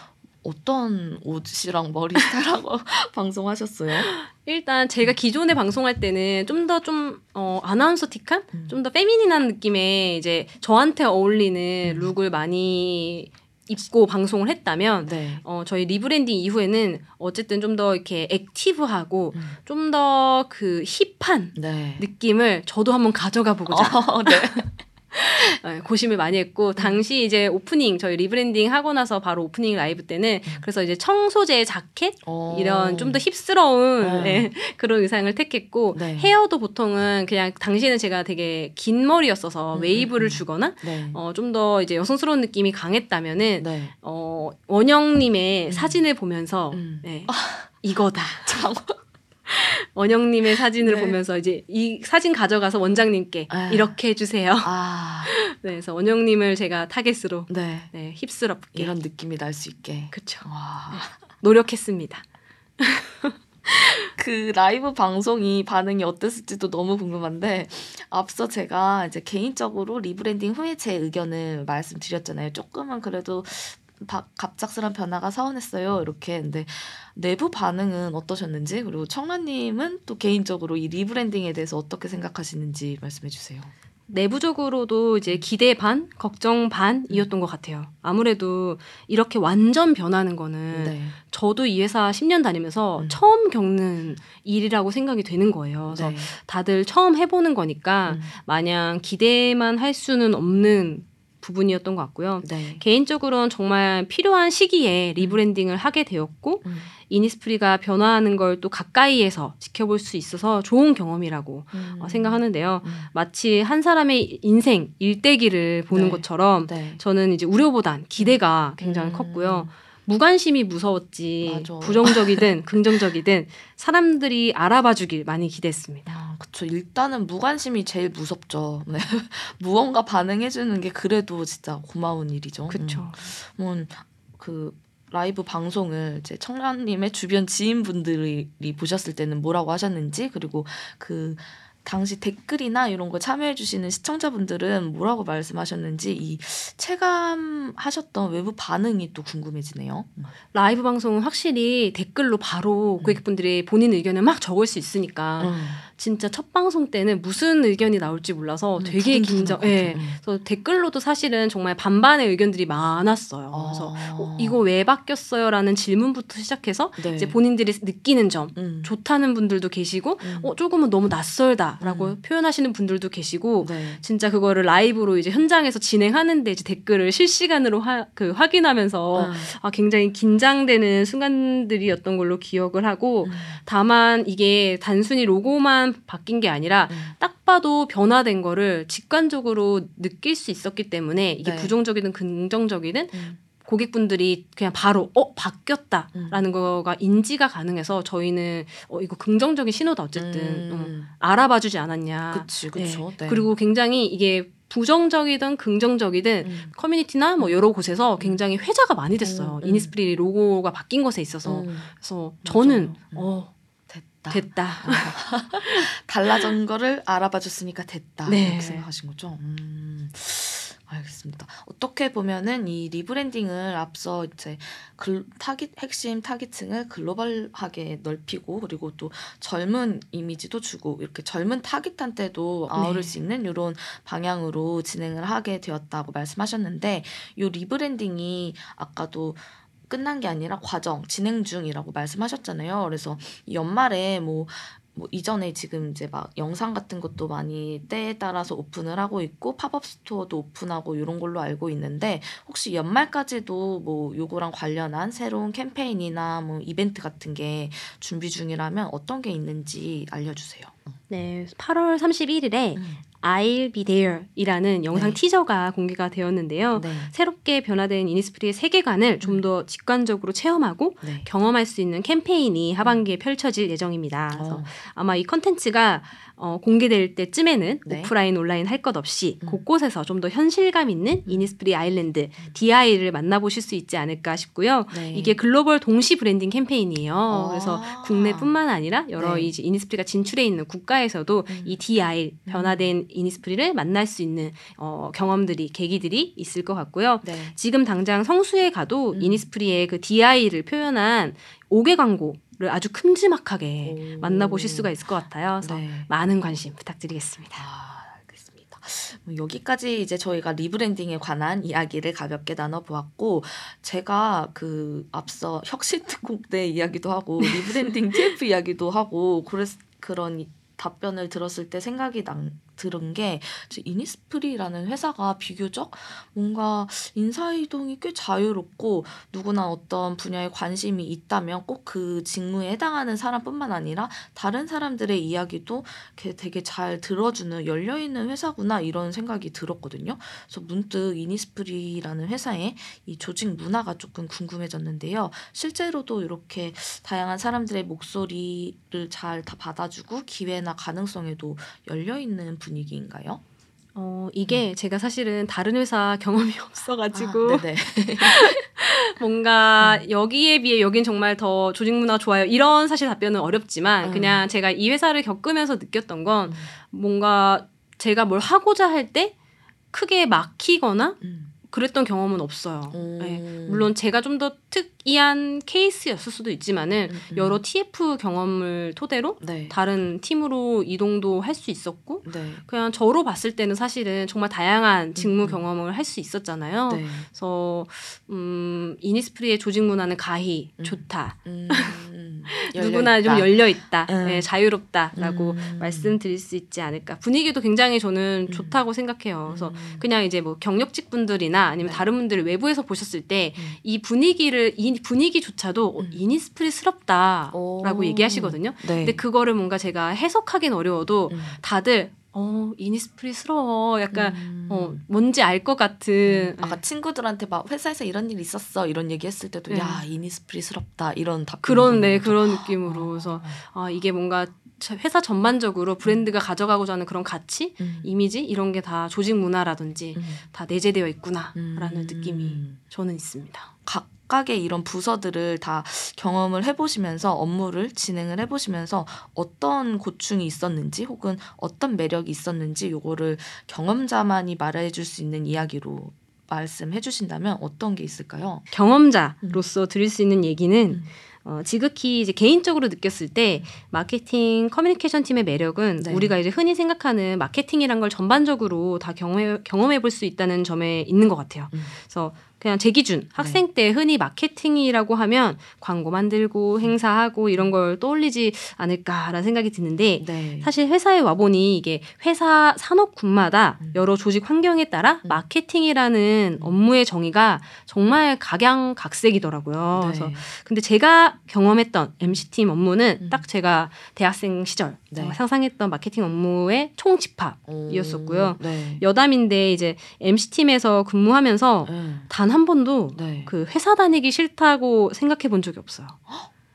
어떤 옷이랑 머리 스타일하고 방송하셨어요? 일단 제가 기존에 방송할 때는 좀 더좀 어, 아나운서틱한 음. 좀더 feminine한 느낌의 이제 저한테 어울리는 음. look을 많이 입고 방송을 했다면 네. 어, 저희 rebranding 이후에는 어쨌든 좀 더 이렇게 active하고 음. 좀더 그 hip한 네. 느낌을 저도 한번 가져가 보고자 어, 네. 네, 고심을 많이 했고 당시 이제 오프닝 저희 rebranding 하고 나서 바로 오프닝 라이브 때는 음. 그래서 이제 청 소재 자켓 어. 이런 좀 더 hip스러운 네. 네, 그런 의상을 택했고 네. 헤어도 보통은 그냥 당시에는 제가 되게 긴 머리였어서 음, 웨이브를 음, 음. 주거나 네. 어, 좀 더 이제 여성스러운 느낌이 강했다면은 네. 어, 원영님의 음. 사진을 보면서 음. 네, 이거다. 장 원영님의 사진을 네. 보면서 이제 이 사진 가져가서 원장님께 아. 이렇게 해주세요. 아, 네, 그래서 원영님을 제가 타겟으로 네. 네, hip스럽게 이런 느낌이 날 수 있게. 그쵸 와. 노력했습니다. 그 라이브 방송이 반응이 어땠을지도 너무 궁금한데 앞서 제가 이제 개인적으로 rebranding 후에 제 의견을 말씀드렸잖아요. 조금은 그래도 바, 갑작스런 변화가 서운했어요. 이렇게 근데 내부 반응은 어떠셨는지 그리고 청라님은 또 개인적으로 이 rebranding에 대해서 어떻게 생각하시는지 말씀해 주세요. 내부적으로도 이제 기대 반, 걱정 반이었던 것 같아요. 아무래도 이렇게 완전 변하는 거는 네. 저도 이 회사 10년 다니면서 음. 처음 겪는 일이라고 생각이 되는 거예요. 그래서 네. 다들 처음 해보는 거니까 음. 마냥 기대만 할 수는 없는 부분이었던 것 같고요. 네. 개인적으로는 정말 필요한 시기에 리브랜딩을 하게 되었고 음. 이니스프리가 변화하는 걸 또 가까이에서 지켜볼 수 있어서 좋은 경험이라고 음. 어, 생각하는데요. 음. 마치 한 사람의 인생 일대기를 보는 네. 것처럼 네. 저는 이제 우려보단 기대가 굉장히 음. 컸고요. 무관심이 무서웠지 맞아. 부정적이든 긍정적이든 사람들이 알아봐 주길 많이 기대했습니다. 아, 그쵸. 일단은 무관심이 제일 무섭죠. 네. 무언가 반응해 주는 게 그래도 진짜 고마운 일이죠. 그쵸. 음. 뭐, 그 라이브 방송을 이제 청년님의 주변 지인분들이 보셨을 때는 뭐라고 하셨는지 그리고 그 당시 댓글이나 이런 거 참여해 주시는 시청자분들은 뭐라고 말씀하셨는지 이 체감하셨던 외부 반응이 또 궁금해지네요. 라이브 방송은 확실히 댓글로 바로 음. 고객분들이 본인 의견을 막 적을 수 있으니까 음. 진짜 첫 방송 때는 무슨 의견이 나올지 몰라서 음, 되게 긴장. 예. 네. 그래서 댓글로도 사실은 정말 반반의 의견들이 많았어요. 아. 그래서 어, 이거 왜 바뀌었어요라는 질문부터 시작해서 네. 이제 본인들이 느끼는 점 음. 좋다는 분들도 계시고 음. 어 조금은 너무 낯설다라고 음. 표현하시는 분들도 계시고 네. 진짜 그거를 라이브로 이제 현장에서 진행하는데 이제 댓글을 실시간으로 하, 그 확인하면서 아. 아 굉장히 긴장되는 순간들이었던 걸로 기억을 하고 음. 다만 이게 단순히 로고만 바뀐 게 아니라 음. 딱 봐도 변화된 거를 직관적으로 느낄 수 있었기 때문에 이게 네. 부정적이든 긍정적이든 음. 고객분들이 그냥 바로 어 바뀌었다라는 음. 거가 인지가 가능해서 저희는 어 이거 긍정적인 신호다 어쨌든 음. 어, 알아봐주지 않았냐. 그치, 그쵸. 네. 네. 그리고 굉장히 이게 부정적이든 긍정적이든 음. 커뮤니티나 뭐 여러 곳에서 음. 굉장히 회자가 많이 됐어요. 음. 이니스프리 로고가 바뀐 것에 있어서 음. 그래서 저는 어 됐다. 됐다. 달라진 거를 알아봐 줬으니까 됐다. 네. 이렇게 생각하신 거죠. 음. 알겠습니다. 어떻게 보면은 이 rebranding을 앞서 이제 글, 타깃 핵심 타깃층을 글로벌하게 넓히고 그리고 또 젊은 이미지도 주고 이렇게 젊은 타깃한테도 아우를 네. 수 있는 이런 방향으로 진행을 하게 되었다고 말씀하셨는데 이 rebranding이 아까도 끝난 게 아니라 과정 진행 중이라고 말씀하셨잖아요. 그래서 연말에 뭐 뭐 이전에 지금 이제 막 영상 같은 것도 많이 때에 따라서 오픈을 하고 있고 팝업 스토어도 오픈하고 이런 걸로 알고 있는데 혹시 연말까지도 뭐 요거랑 관련한 새로운 캠페인이나 뭐 이벤트 같은 게 준비 중이라면 어떤 게 있는지 알려주세요. 네, 8월 31일에 음. I'll be there 이라는 영상 네. 티저가 공개가 되었는데요. 네. 새롭게 변화된 이니스프리의 세계관을 좀더 음. 직관적으로 체험하고 네. 경험할 수 있는 캠페인이 하반기에 펼쳐질 예정입니다. 그래서 어. 아마 이 컨텐츠가 어, 공개될 때쯤에는 네. 오프라인 온라인 할 것 없이 음. 곳곳에서 좀 더 현실감 있는 음. 이니스프리 아일랜드 음. DI를 만나보실 수 있지 않을까 싶고요. 네. 이게 글로벌 동시 브랜딩 캠페인이에요. 아. 그래서 국내뿐만 아니라 여러 네. 이제 이니스프리가 진출해 있는 국가에서도 음. 이 DI 음. 변화된 이니스프리를 만날 수 있는 어, 경험들이 계기들이 있을 것 같고요. 네. 지금 당장 성수에 가도 음. 이니스프리의 그 DI를 표현한 옥외 광고 를 아주 큼지막하게 오. 만나보실 수가 있을 것 같아요. 그래서 네. 많은 관심 부탁드리겠습니다. 아, 알겠습니다. 뭐 여기까지 이제 저희가 rebranding에 관한 이야기를 가볍게 나눠보았고 제가 그 앞서 혁신 특공대 이야기도 하고 rebranding TF 이야기도 하고 그랬 그런 답변을 들었을 때 생각이 난, 들은 게 이니스프리라는 회사가 비교적 뭔가 인사이동이 꽤 자유롭고 누구나 어떤 분야에 관심이 있다면 꼭 그 직무에 해당하는 사람뿐만 아니라 다른 사람들의 이야기도 되게 잘 들어주는 열려있는 회사구나 이런 생각이 들었거든요. 그래서 문득 이니스프리라는 회사의 이 조직 문화가 조금 궁금해졌는데요. 실제로도 이렇게 다양한 사람들의 목소리를 잘 다 받아주고 기회나 가능성에도 열려있는 분 분위기인가요? 어, 이게 음. 제가 사실은 다른 회사 경험이 없어가지고. 아, 뭔가 음. 여기에 비해 여긴 정말 더 조직 문화 좋아요. 이런 사실 답변은 어렵지만 음. 그냥 제가 이 회사를 겪으면서 느꼈던 건 음. 뭔가 제가 뭘 하고자 할 때 크게 막히거나 음. 그랬던 경험은 없어요. 네. 물론 제가 좀 더 특이한 케이스였을 수도 있지만은 음, 음. 여러 TF 경험을 토대로 네. 다른 팀으로 이동도 할 수 있었고 네. 그냥 저로 봤을 때는 사실은 정말 다양한 음, 직무 음. 경험을 할 수 있었잖아요. 네. 그래서 음, 이니스프리의 조직 문화는 가히 음. 좋다. 음. 누구나 좀 열려 있다, 네, 자유롭다라고 말씀드릴 수 있지 않을까. 분위기도 굉장히 저는 좋다고 생각해요. 그래서 그냥 이제 뭐 경력직 분들이나 아니면 네. 다른 분들 외부에서 보셨을 때이 음. 분위기를 이 분위기조차도 음. 이니스프리스럽다라고 얘기하시거든요. 네. 근데 그거를 뭔가 제가 해석하긴 어려워도 음. 다들 어 이니스프리스러워 약간 음. 어 뭔지 알 것 같은 아까 친구들한테 막 회사에서 이런 일 있었어 이런 얘기 했을 때도 네. 야 이니스프리스럽다 이런 답변 그런 네 그런 느낌으로 그래서 아, 아 이게 뭔가 자- 회사 전반적으로 브랜드가 가져가고자 하는 그런 가치 음. 이미지 이런 게 다 조직 문화라든지 음. 다 내재되어 있구나라는 음. 느낌이 저는 있습니다. 각각의 이런 부서들을 다 경험을 해보시면서 업무를 진행을 해보시면서 어떤 고충이 있었는지 혹은 어떤 매력이 있었는지 요거를 경험자만이 말해줄 수 있는 이야기로 말씀해 주신다면 어떤 게 있을까요? 경험자로서 드릴 수 있는 얘기는 음. 어, 지극히 이제 개인적으로 느꼈을 때 마케팅 커뮤니케이션 팀의 매력은 네. 우리가 이제 흔히 생각하는 마케팅이란 걸 전반적으로 다 경험해, 경험해 볼 수 있다는 점에 있는 것 같아요. 음. 그래서 그냥 제 기준 학생 때 흔히 마케팅이라고 하면 광고 만들고 행사하고 이런 걸 떠올리지 않을까라는 생각이 드는데 네. 사실 회사에 와보니 이게 회사 산업군마다 음. 여러 조직 환경에 따라 음. 마케팅이라는 업무의 정의가 정말 각양각색이더라고요. 그래서 네. 근데 제가 경험했던 MC팀 업무는 음. 딱 제가 대학생 시절 네. 상상했던 마케팅 업무의 총집합이었었고요. 오, 네. 여담인데 이제 MC팀에서 근무하면서 네. 단 한 번도 네. 그 회사 다니기 싫다고 생각해 본 적이 없어요.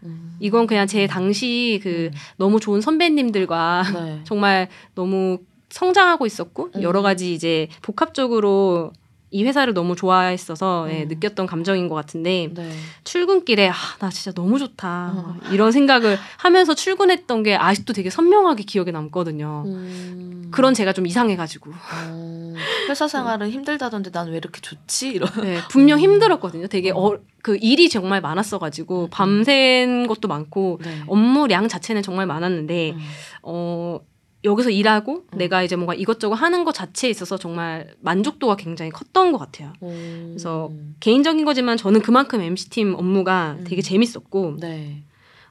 음. 이건 그냥 제 당시 그 음. 너무 좋은 선배님들과 네. 정말 너무 성장하고 있었고 음. 여러 가지 이제 복합적으로 이 회사를 너무 좋아했어서 예, 음. 느꼈던 감정인 것 같은데 네. 출근길에 아, 나 진짜 너무 좋다 어. 이런 생각을 하면서 출근했던 게 아직도 되게 선명하게 기억에 남거든요. 음. 그런 제가 좀 이상해가지고 어, 회사 생활은 힘들다던데 난 왜 이렇게 좋지? 이런. 네, 분명 음. 힘들었거든요. 되게 어, 그 일이 정말 많았어가지고 밤샌 것도 많고 네. 업무량 자체는 정말 많았는데 음. 어, 여기서 일하고 음. 내가 이제 뭔가 이것저것 하는 것 자체에 있어서 정말 만족도가 굉장히 컸던 것 같아요. 오. 그래서 개인적인 거지만 저는 그만큼 MC팀 업무가 음. 되게 재밌었고 네.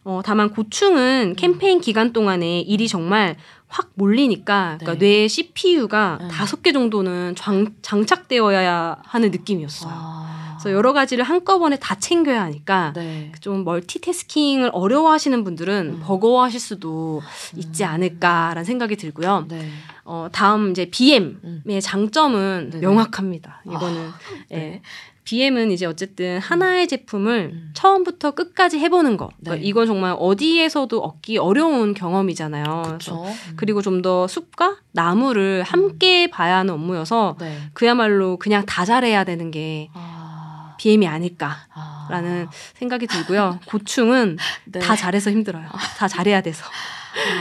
어, 다만 고충은 음. 캠페인 기간 동안에 일이 정말 확 몰리니까 그러니까 네. 뇌 CPU가 음. 다섯 개 정도는 장, 장착되어야 하는 느낌이었어요. 아. 그래서 여러 가지를 한꺼번에 다 챙겨야 하니까 네. 좀 멀티태스킹을 어려워하시는 분들은 음. 버거워하실 수도 있지 않을까라는 생각이 들고요. 네. 어, 다음 이제 BM의 음. 장점은 네네. 명확합니다. 이거는 네. 예. BM은 이제 어쨌든 하나의 제품을 음. 처음부터 끝까지 해보는 거. 그러니까 네. 이건 정말 어디에서도 얻기 어려운 경험이잖아요. 그렇죠. 그리고 좀 더 숲과 나무를 함께 봐야 하는 업무여서 네. 그야말로 그냥 다 잘해야 되는 게 아. BM이 아닐까라는 아. 생각이 들고요. 고충은 네. 다 잘해서 힘들어요. 다 잘해야 돼서.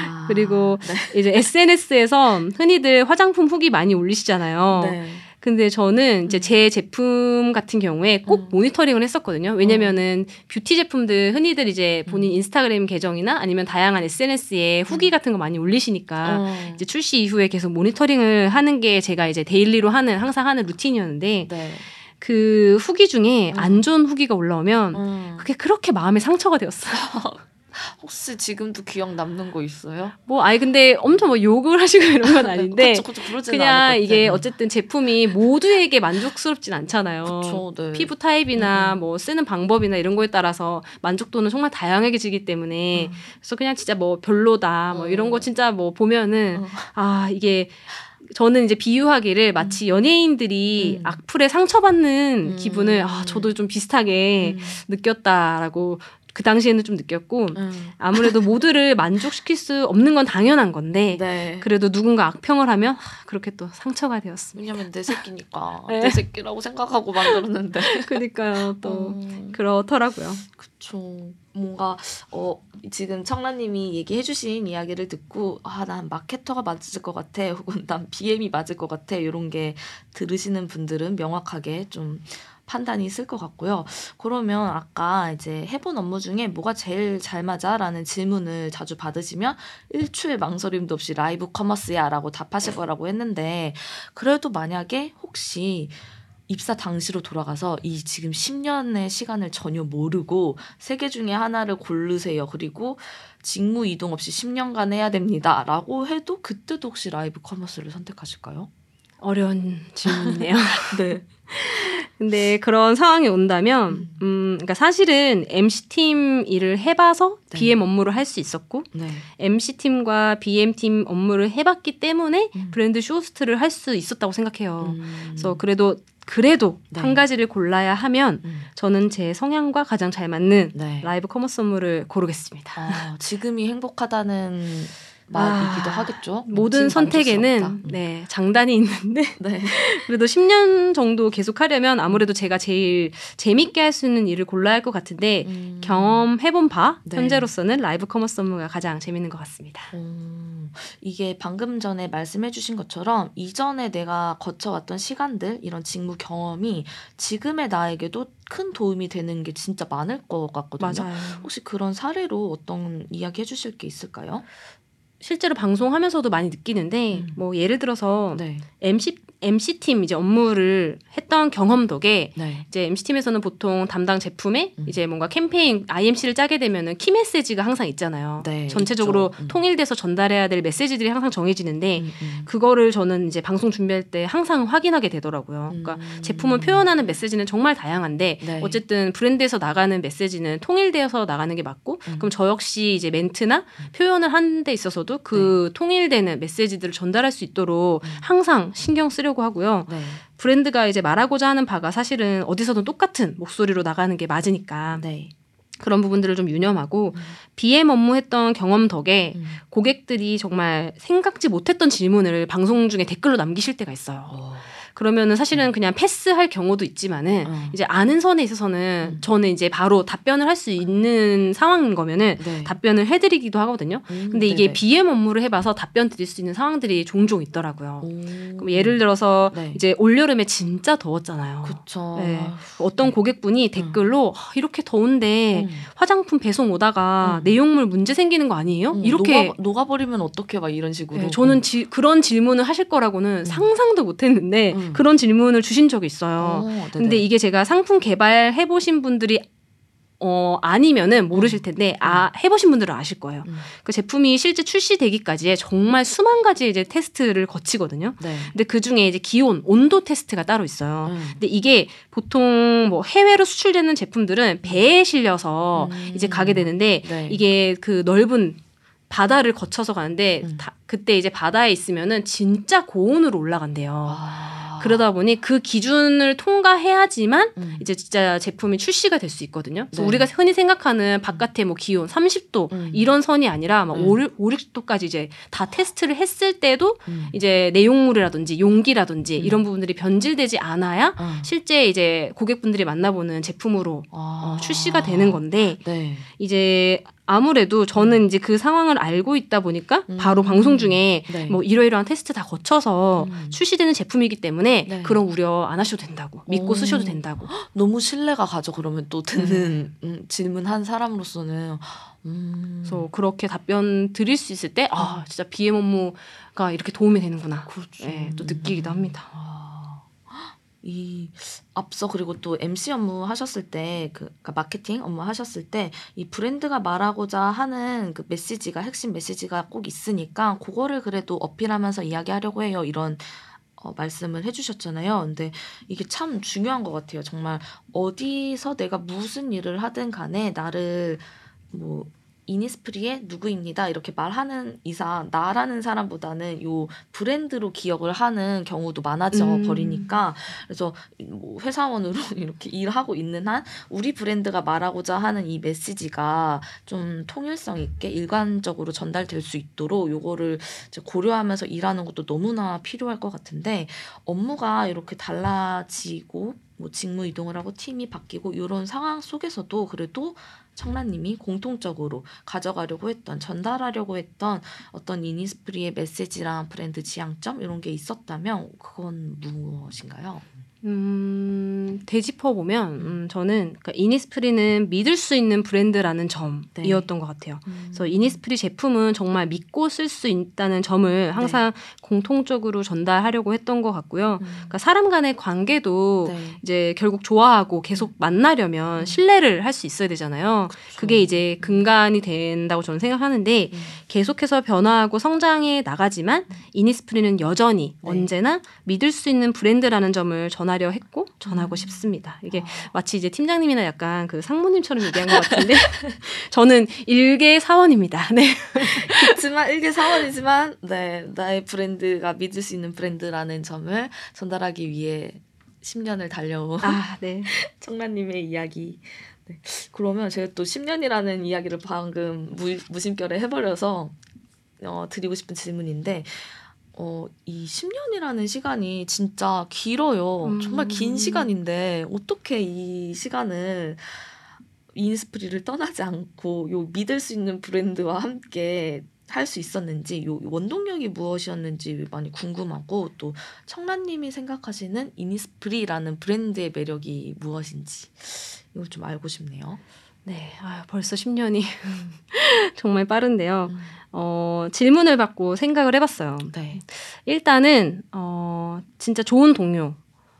아. 그리고 네. 이제 SNS에서 흔히들 화장품 후기 많이 올리시잖아요. 네. 근데 저는 이제 음. 제 제품 같은 경우에 꼭 음. 모니터링을 했었거든요. 왜냐면은 뷰티 제품들 흔히들 이제 본인 음. 인스타그램 계정이나 아니면 다양한 SNS에 후기 같은 거 많이 올리시니까 어. 이제 출시 이후에 계속 모니터링을 하는 게 제가 이제 daily로 하는 항상 하는 루틴이었는데 네. 그 후기 중에 음. 안 좋은 후기가 올라오면 음. 그게 그렇게 마음에 상처가 되었어요. 혹시 지금도 기억 남는 거 있어요? 뭐 아니 근데 엄청 뭐 욕을 하시고 이런 건 아닌데 그쵸, 그쵸, 그냥 이게. 어쨌든 제품이 모두에게 만족스럽진 않잖아요. 그쵸, 네. 피부 타입이나 음. 뭐 쓰는 방법이나 이런 거에 따라서 만족도는 정말 다양하게 지기 때문에 음. 그래서 그냥 진짜 뭐 별로다 뭐 음. 이런 거 진짜 뭐 보면은 음. 아 이게 저는 이제 비유하기를 마치 연예인들이 음. 악플에 상처받는 음. 기분을 아 저도 좀 비슷하게 음. 느꼈다라고 그 당시에는 좀 느꼈고 음. 아무래도 모두를 만족시킬 수 없는 건 당연한 건데 네. 그래도 누군가 악평을 하면 하, 그렇게 또 상처가 되었습니다. 왜냐면 내 새끼니까 네. 내 새끼라고 생각하고 만들었는데. 그러니까요 또 음. 그렇더라고요. 그쵸. 뭔가 어 지금 청라님이 얘기해주신 이야기를 듣고 아 난 마케터가 맞을 것 같아 혹은 난 BM이 맞을 것 같아 이런 게 들으시는 분들은 명확하게 좀 판단이 있을 것 같고요. 그러면 아까 이제 해본 업무 중에 뭐가 제일 잘 맞아라는 질문을 자주 받으시면 일초의 망설임도 없이 라이브 커머스야라고 답하실 거라고 했는데 그래도 만약에 혹시 입사 당시로 돌아가서 이 지금 10년의 시간을 전혀 모르고 세 개 중에 하나를 고르세요. 그리고 직무 이동 없이 10년간 해야 됩니다 라고 해도 그때도 혹시 라이브 커머스를 선택하실까요? 어려운 질문이네요. 네. 근데 그런 상황이 온다면, 음, 그러니까 사실은 MC 팀 일을 해봐서 네. BM 업무를 할 수 있었고, 네. MC 팀과 BM 팀 업무를 해봤기 때문에 음. 브랜드 쇼호스트를 할 수 있었다고 생각해요. 음. 그래서 그래도 그래도 네. 한 가지를 골라야 하면 음. 저는 제 성향과 가장 잘 맞는 네. 라이브 커머스 업무를 고르겠습니다. 아, 지금이 행복하다는 말이기도 아, 하겠죠. 모든 지금 선택에는. 네 장단이 있는데 네. 그래도 10년 정도 계속 하려면 아무래도 제가 제일 재밌게 할 수 있는 일을 골라야 할 것 같은데 음. 경험해본 바 네. 현재로서는 라이브 커머스 업무가 가장 재밌는 것 같습니다. 음, 이게 방금 전에 말씀해주신 것처럼 이전에 내가 거쳐왔던 시간들 이런 직무 경험이 지금의 나에게도 큰 도움이 되는 게 진짜 많을 것 같거든요. 맞아요. 혹시 그런 사례로 어떤 이야기 해주실 게 있을까요? 실제로 방송하면서도 많이 느끼는데 음. 뭐 예를 들어서 네. MC MC 팀 이제 업무를 했던 경험 덕에 네. 이제 MC 팀에서는 보통 담당 제품에 음. 이제 뭔가 캠페인 IMC를 짜게 되면은 키 메시지가 항상 있잖아요. 네, 전체적으로. 음. 통일돼서 전달해야 될 메시지들이 항상 정해지는데 음, 음. 그거를 저는 이제 방송 준비할 때 항상 확인하게 되더라고요. 그러니까 음. 제품을 표현하는 메시지는 정말 다양한데 네. 어쨌든 브랜드에서 나가는 메시지는 통일되어서 나가는 게 맞고 음. 그럼 저 역시 이제 멘트나 표현을 하는 데 있어서도 그 통일되는 메시지들을 전달할 수 있도록 음. 항상 신경 쓰려고 하고요. 네. 브랜드가 이제 말하고자 하는 바가 사실은 어디서든 똑같은 목소리로 나가는 게 맞으니까 네. 그런 부분들을 좀 유념하고 음. BM 업무했던 경험 덕에 음. 고객들이 정말 생각지 못했던 질문을 방송 중에 댓글로 남기실 때가 있어요. 어. 그러면은 사실은 그냥 패스할 경우도 있지만은 음. 이제 아는 선에 있어서는 음. 저는 이제 바로 답변을 할 수 있는 상황인 거면은 네. 답변을 해드리기도 하거든요. 음, 근데 이게 네네. BM 업무를 해봐서 답변 드릴 수 있는 상황들이 종종 있더라고요. 오. 그럼 예를 들어서 네. 이제 올 여름에 진짜 더웠잖아요. 그쵸. 네. 어떤 고객분이 댓글로 아, 이렇게 더운데 음. 화장품 배송 오다가 음. 내용물 문제 생기는 거 아니에요? 음, 이렇게 녹아, 녹아 버리면 어떡해 막 이런 식으로. 네, 저는 지- 그런 질문을 하실 거라고는 상상도 못했는데 음. 그런 질문을 주신 적이 있어요. 어, 네네. 근데 이게 제가 상품 개발해 보신 분들이 어 아니면은 모르실 텐데 아 해보신 분들은 아실 거예요. 음. 그 제품이 실제 출시되기까지에 정말 수만 가지 이제 테스트를 거치거든요. 네. 근데 그 중에 이제 기온, 온도 테스트가 따로 있어요. 음. 근데 이게 보통 뭐 해외로 수출되는 제품들은 배에 실려서 음. 이제 가게 되는데 네. 이게 그 넓은 바다를 거쳐서 가는데 음. 다- 그때 이제 바다에 있으면은 진짜 고온으로 올라간대요. 아. 그러다 보니 그 기준을 통과해야지만 음. 이제 진짜 제품이 출시가 될 수 있거든요. 그래서 네. 우리가 흔히 생각하는 바깥에 뭐 기온 30도 음. 이런 선이 아니라 막 음. 5, 5, 60도까지 이제 다 테스트를 했을 때도 음. 이제 내용물이라든지 용기라든지 음. 이런 부분들이 변질되지 않아야 어. 실제 이제 고객분들이 만나보는 제품으로 아. 어, 출시가 되는 건데 네. 이제 아무래도 저는 이제 그 상황을 알고 있다 보니까 음. 바로 방송 중에 네. 뭐 이러이러한 테스트 다 거쳐서 음. 출시되는 제품이기 때문에 네. 그런 우려 안 하셔도 된다고 믿고 오. 쓰셔도 된다고 너무 신뢰가 가죠. 그러면 또 듣는 네. 음, 질문한 사람으로서는 음. 그래서 그렇게 답변 드릴 수 있을 때 아 진짜 BM 업무가 이렇게 도움이 되는구나 그렇죠. 네, 또 느끼기도 합니다. 아. 이 앞서 그리고 또 MC 업무 하셨을 때 그 마케팅 업무 하셨을 때 이 브랜드가 말하고자 하는 그 메시지가 핵심 메시지가 꼭 있으니까 그거를 그래도 어필하면서 이야기하려고 해요. 이런 어, 말씀을 해주셨잖아요. 근데 이게 참 중요한 것 같아요. 정말 어디서 내가 무슨 일을 하든 간에 나를 뭐 이니스프리의 누구입니다 이렇게 말하는 이상 나라는 사람보다는 요 브랜드로 기억을 하는 경우도 많아져 음. 버리니까 그래서 뭐 회사원으로 이렇게 일하고 있는 한 우리 브랜드가 말하고자 하는 이 메시지가 좀 통일성 있게 일관적으로 전달될 수 있도록 요거를 고려하면서 일하는 것도 너무나 필요할 것 같은데 업무가 이렇게 달라지고 뭐 직무 이동을 하고 팀이 바뀌고 이런 상황 속에서도 그래도 청라님이 공통적으로 가져가려고 했던 전달하려고 했던 어떤 이니스프리의 메시지랑 브랜드 지향점 이런 게 있었다면 그건 무엇인가요? 음, 되짚어 보면 음, 저는 그러니까 이니스프리는 믿을 수 있는 브랜드라는 점이었던 네. 것 같아요. 음. 그래서 이니스프리 제품은 정말 믿고 쓸 수 있다는 점을 항상 공통적으로 전달하려고 했던 것 같고요. 음. 그러니까 사람 간의 관계도 네. 이제 결국 좋아하고 계속 만나려면 음. 신뢰를 할 수 있어야 되잖아요. 그쵸. 그게 이제 근간이 된다고 저는 생각하는데 음. 계속해서 변화하고 성장해 나가지만 이니스프리는 여전히 네. 언제나 믿을 수 있는 브랜드라는 점을 전하 려 했고 전하고 음. 싶습니다. 이게 아. 마치 이제 팀장님이나 약간 그 상무님처럼 얘기한 것 같은데 저는 일개 사원입니다. 네. 그렇지만 일개 사원이지만 네 나의 브랜드가 믿을 수 있는 브랜드라는 점을 전달하기 위해 10년을 달려온 아, 네. 청라님의 이야기. 네. 그러면 제가 또 10년이라는 이야기를 방금 무, 무심결에 해버려서 어, 드리고 싶은 질문인데 어, 이 10년이라는 시간이 진짜 길어요. 음. 정말 긴 시간인데 어떻게 이 시간을 이니스프리를 떠나지 않고 요 믿을 수 있는 브랜드와 함께 할 수 있었는지 요 원동력이 무엇이었는지 많이 궁금하고 또 청란님이 생각하시는 이니스프리라는 브랜드의 매력이 무엇인지 이걸 좀 알고 싶네요. 네. 아, 벌써 10년이 정말 빠른데요. 음. 어, 질문을 받고 생각을 해봤어요. 네. 일단은 어, 진짜 좋은 동료,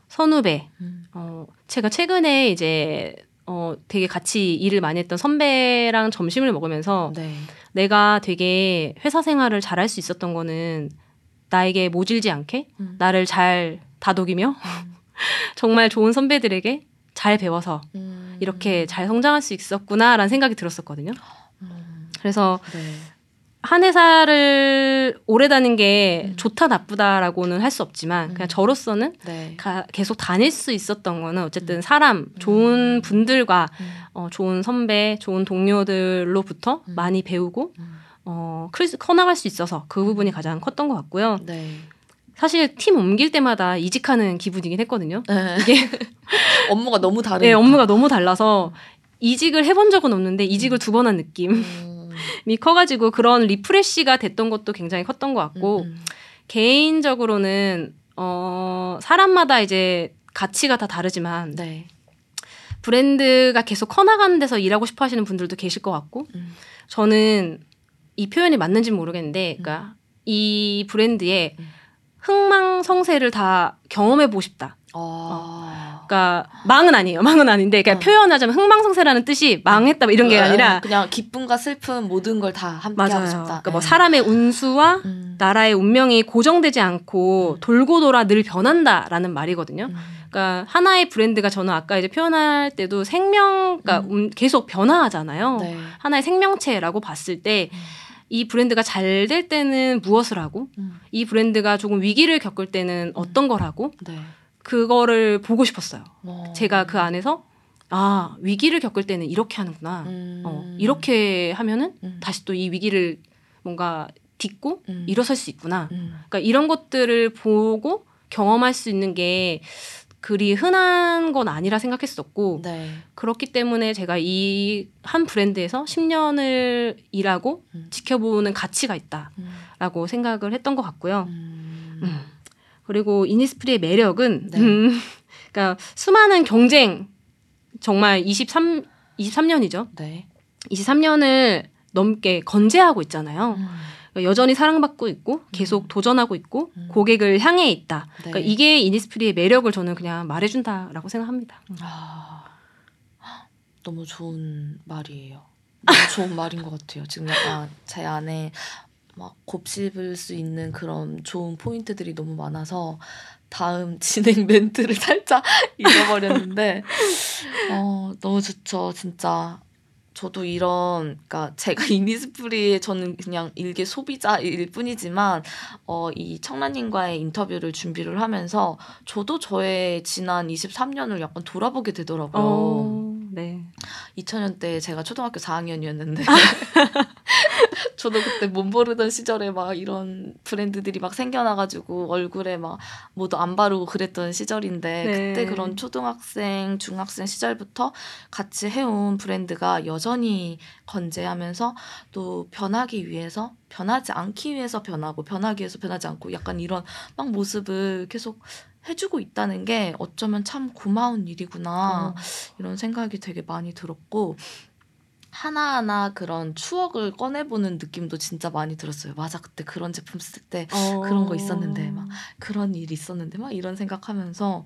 선후배. 음. 어, 제가 최근에 이제 어, 되게 같이 일을 많이 했던 선배랑 점심을 먹으면서 네. 내가 되게 회사 생활을 잘할 수 있었던 거는 나에게 모질지 않게 음. 나를 잘 다독이며 정말 좋은 선배들에게 잘 배워서 음. 이렇게 잘 성장할 수 있었구나라는 생각이 들었었거든요. 음. 그래서 네. 한 회사를 오래 다닌 게 음. 좋다 나쁘다라고는 할 수 없지만 그냥 음. 저로서는 네. 가- 계속 다닐 수 있었던 거는 어쨌든 음. 사람, 좋은 음. 분들과 음. 어, 좋은 선배, 좋은 동료들로부터 음. 많이 배우고 음. 어, 클- 커나갈 수 있어서 그 부분이 가장 컸던 것 같고요. 네. 사실 팀 옮길 때마다 이직하는 기분이긴 했거든요. 네. 이게 업무가 너무 다르니까. 네, 업무가 너무 달라서 이직을 해본 적은 없는데 이직을 두번 한 느낌이 음. 커가지고 그런 refresh가 됐던 것도 굉장히 컸던 것 같고 음. 개인적으로는 어, 사람마다 이제 가치가 다 다르지만 네. 브랜드가 계속 커나가는 데서 일하고 싶어 하시는 분들도 계실 것 같고 음. 저는 이 표현이 맞는지 는 모르겠는데 그러니까 이 브랜드의 음. 흥망성쇠를 다 경험해 보고 싶다. 아. 그러니까 망은 아니에요. 망은 아닌데 그러니까 어. 표현하자면 흥망성쇠라는 뜻이 망했다 뭐 이런 게 아, 아니라 그냥 기쁨과 슬픔 모든 걸 다 함께 맞아요. 하고 싶다. 그러니까 뭐 네. 사람의 운수와 음. 나라의 운명이 고정되지 않고 음. 돌고 돌아 늘 변한다라는 말이거든요. 음. 그러니까 하나의 브랜드가 저는 아까 이제 표현할 때도 생명, 그러니까 음. 음, 계속 변화하잖아요. 네. 하나의 생명체라고 봤을 때 음. 이 브랜드가 잘 될 때는 무엇을 하고 음. 이 브랜드가 조금 위기를 겪을 때는 어떤 걸 하고 네. 그거를 보고 싶었어요. 어. 제가 그 안에서 아 위기를 겪을 때는 이렇게 하는구나. 음. 어, 이렇게 하면은 음. 다시 또 이 위기를 뭔가 딛고 음. 일어설 수 있구나. 음. 그러니까 이런 것들을 보고 경험할 수 있는 게 그리 흔한 건 아니라 생각했었고 네. 그렇기 때문에 제가 이 한 브랜드에서 10년을 일하고 음. 지켜보는 가치가 있다라고 음. 생각을 했던 것 같고요. 음. 음. 그리고 이니스프리의 매력은 네. 음, 그러니까 수많은 경쟁 정말 23 23년이죠. 네. 23년을 넘게 건재하고 있잖아요. 음. 그러니까 여전히 사랑받고 있고 계속 도전하고 있고 음. 고객을 향해 있다. 네. 그러니까 이게 이니스프리의 매력을 저는 그냥 말해준다라고 생각합니다. 아, 너무 좋은 말이에요. 너무 좋은 말인 것 같아요. 지금 약간 제 안에 막 곱씹을 수 있는 그런 좋은 포인트들이 너무 많아서 다음 진행 멘트를 살짝 잊어버렸는데 어, 너무 좋죠, 진짜. 저도 이런, 그러니까 제가 이니스프리의 저는 그냥 일개 소비자일 뿐이지만, 어, 이 청라님과의 인터뷰를 준비를 하면서 저도 저의 지난 23년을 약간 돌아보게 되더라고요. 어, 네. 2000년 때 제가 초등학교 4학년이었는데 저도 그때 못 모르던 시절에 막 이런 브랜드들이 막 생겨나가지고 얼굴에 막 뭐도 안 바르고 그랬던 시절인데 네. 그때 그런 초등학생 중학생 시절부터 같이 해온 브랜드가 여전히 건재하면서 또 변하기 위해서 변하지 않기 위해서 변하고 변하기 위해서 변하지 않고 약간 이런 막 모습을 계속 해주고 있다는 게 어쩌면 참 고마운 일이구나 어. 이런 생각이 되게 많이 들었고 하나하나 그런 추억을 꺼내보는 느낌도 진짜 많이 들었어요. 맞아 그때 그런 제품 쓸때 어. 그런 거 있었는데 막 그런 일이 있었는데 막 이런 생각하면서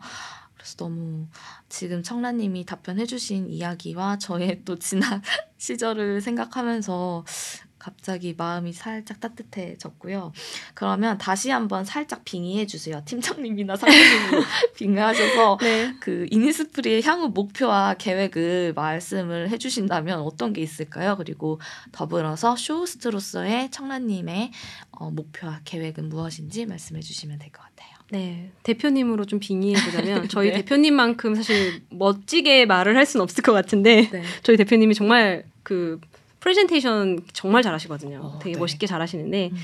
그래서 너무 지금 청라님이 답변해주신 이야기와 저의 또 지난 시절을 생각하면서 갑자기 마음이 살짝 따뜻해졌고요. 그러면 다시 한번 살짝 빙의해 주세요. 팀장님이나 사장님이 빙의하셔서 네. 그 이니스프리의 향후 목표와 계획을 말씀을 해주신다면 어떤 게 있을까요? 그리고 더불어서 쇼호스트로서의 청라님의 어, 목표와 계획은 무엇인지 말씀해 주시면 될 것 같아요. 네, 대표님으로 좀 빙의해 보자면 저희 네. 대표님만큼 사실 멋지게 말을 할 수는 없을 것 같은데 네. 저희 대표님이 정말 그 프레젠테이션 정말 잘하시거든요. 어, 되게 네. 멋있게 잘하시는데 음.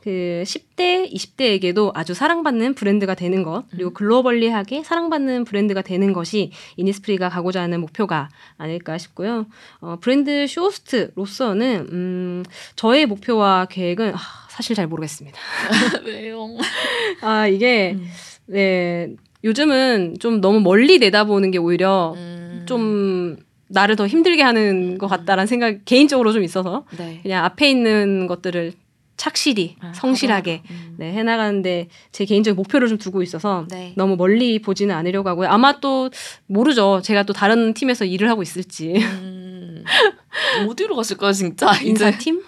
그 10대, 20대에게도 아주 사랑받는 브랜드가 되는 것 그리고 음. 글로벌리하게 사랑받는 브랜드가 되는 것이 이니스프리가 가고자 하는 목표가 아닐까 싶고요. 어, 브랜드 쇼호스트로서는 음, 저의 목표와 계획은 아, 사실 잘 모르겠습니다. 왜요? 아 이게 음. 네 요즘은 좀 너무 멀리 내다보는 게 오히려 음. 좀 나를 더 힘들게 하는 것 같다라는 생각 개인적으로 좀 있어서 네. 그냥 앞에 있는 것들을 착실히 아, 성실하게. 음. 네, 해나가는데 제 개인적인 목표를 좀 두고 있어서 네. 너무 멀리 보지는 않으려고 하고요. 아마 또 모르죠. 제가 또 다른 팀에서 일을 하고 있을지 음. 어디로 가실까요, 진짜? 인사팀?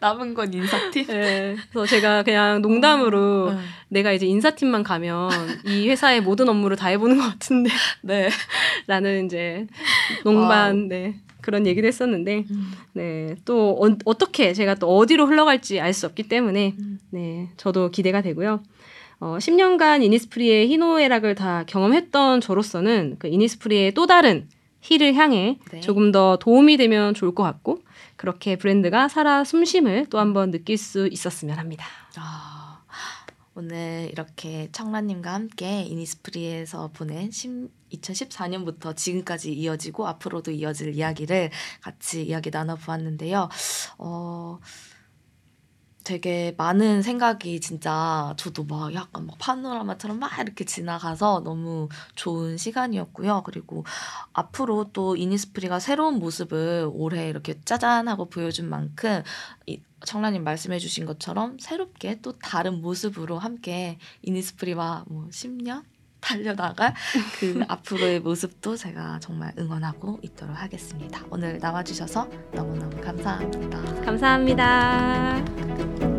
남은 건 인사팀. 네. 그래서 제가 그냥 농담으로 음. 내가 이제 인사팀만 가면 이 회사의 모든 업무를 다 해보는 것 같은데 네. 라는 이제 농반 네, 그런 얘기도 했었는데 음. 네, 또 어, 떻게 제가 또 어디로 흘러갈지 알 수 없기 때문에 음. 네, 저도 기대가 되고요. 어, 10년간 이니스프리의 희노애락을 다 경험했던 저로서는 그 이니스프리의 또 다른 힐을 향해 네. 조금 더 도움이 되면 좋을 것 같고 그렇게 브랜드가 살아 숨쉼을 또 한번 느낄 수 있었으면 합니다. 아, 오늘 이렇게 청라님과 함께 이니스프리에서 보낸 2014년부터 지금까지 이어지고 앞으로도 이어질 이야기를 같이 이야기 나눠보았는데요. 어, 되게 많은 생각이 진짜 저도 막 약간 막 파노라마처럼 막 이렇게 지나가서 너무 좋은 시간이었고요. 그리고 앞으로 또 이니스프리가 새로운 모습을 올해 이렇게 짜잔하고 보여준 만큼 이 청라님 말씀해주신 것처럼 새롭게 또 다른 모습으로 함께 이니스프리와 뭐 10년 달려나갈 그 앞으로의 모습도 제가 정말 응원하고 있도록 하겠습니다. 오늘 나와주셔서 너무너무 감사합니다. 감사합니다.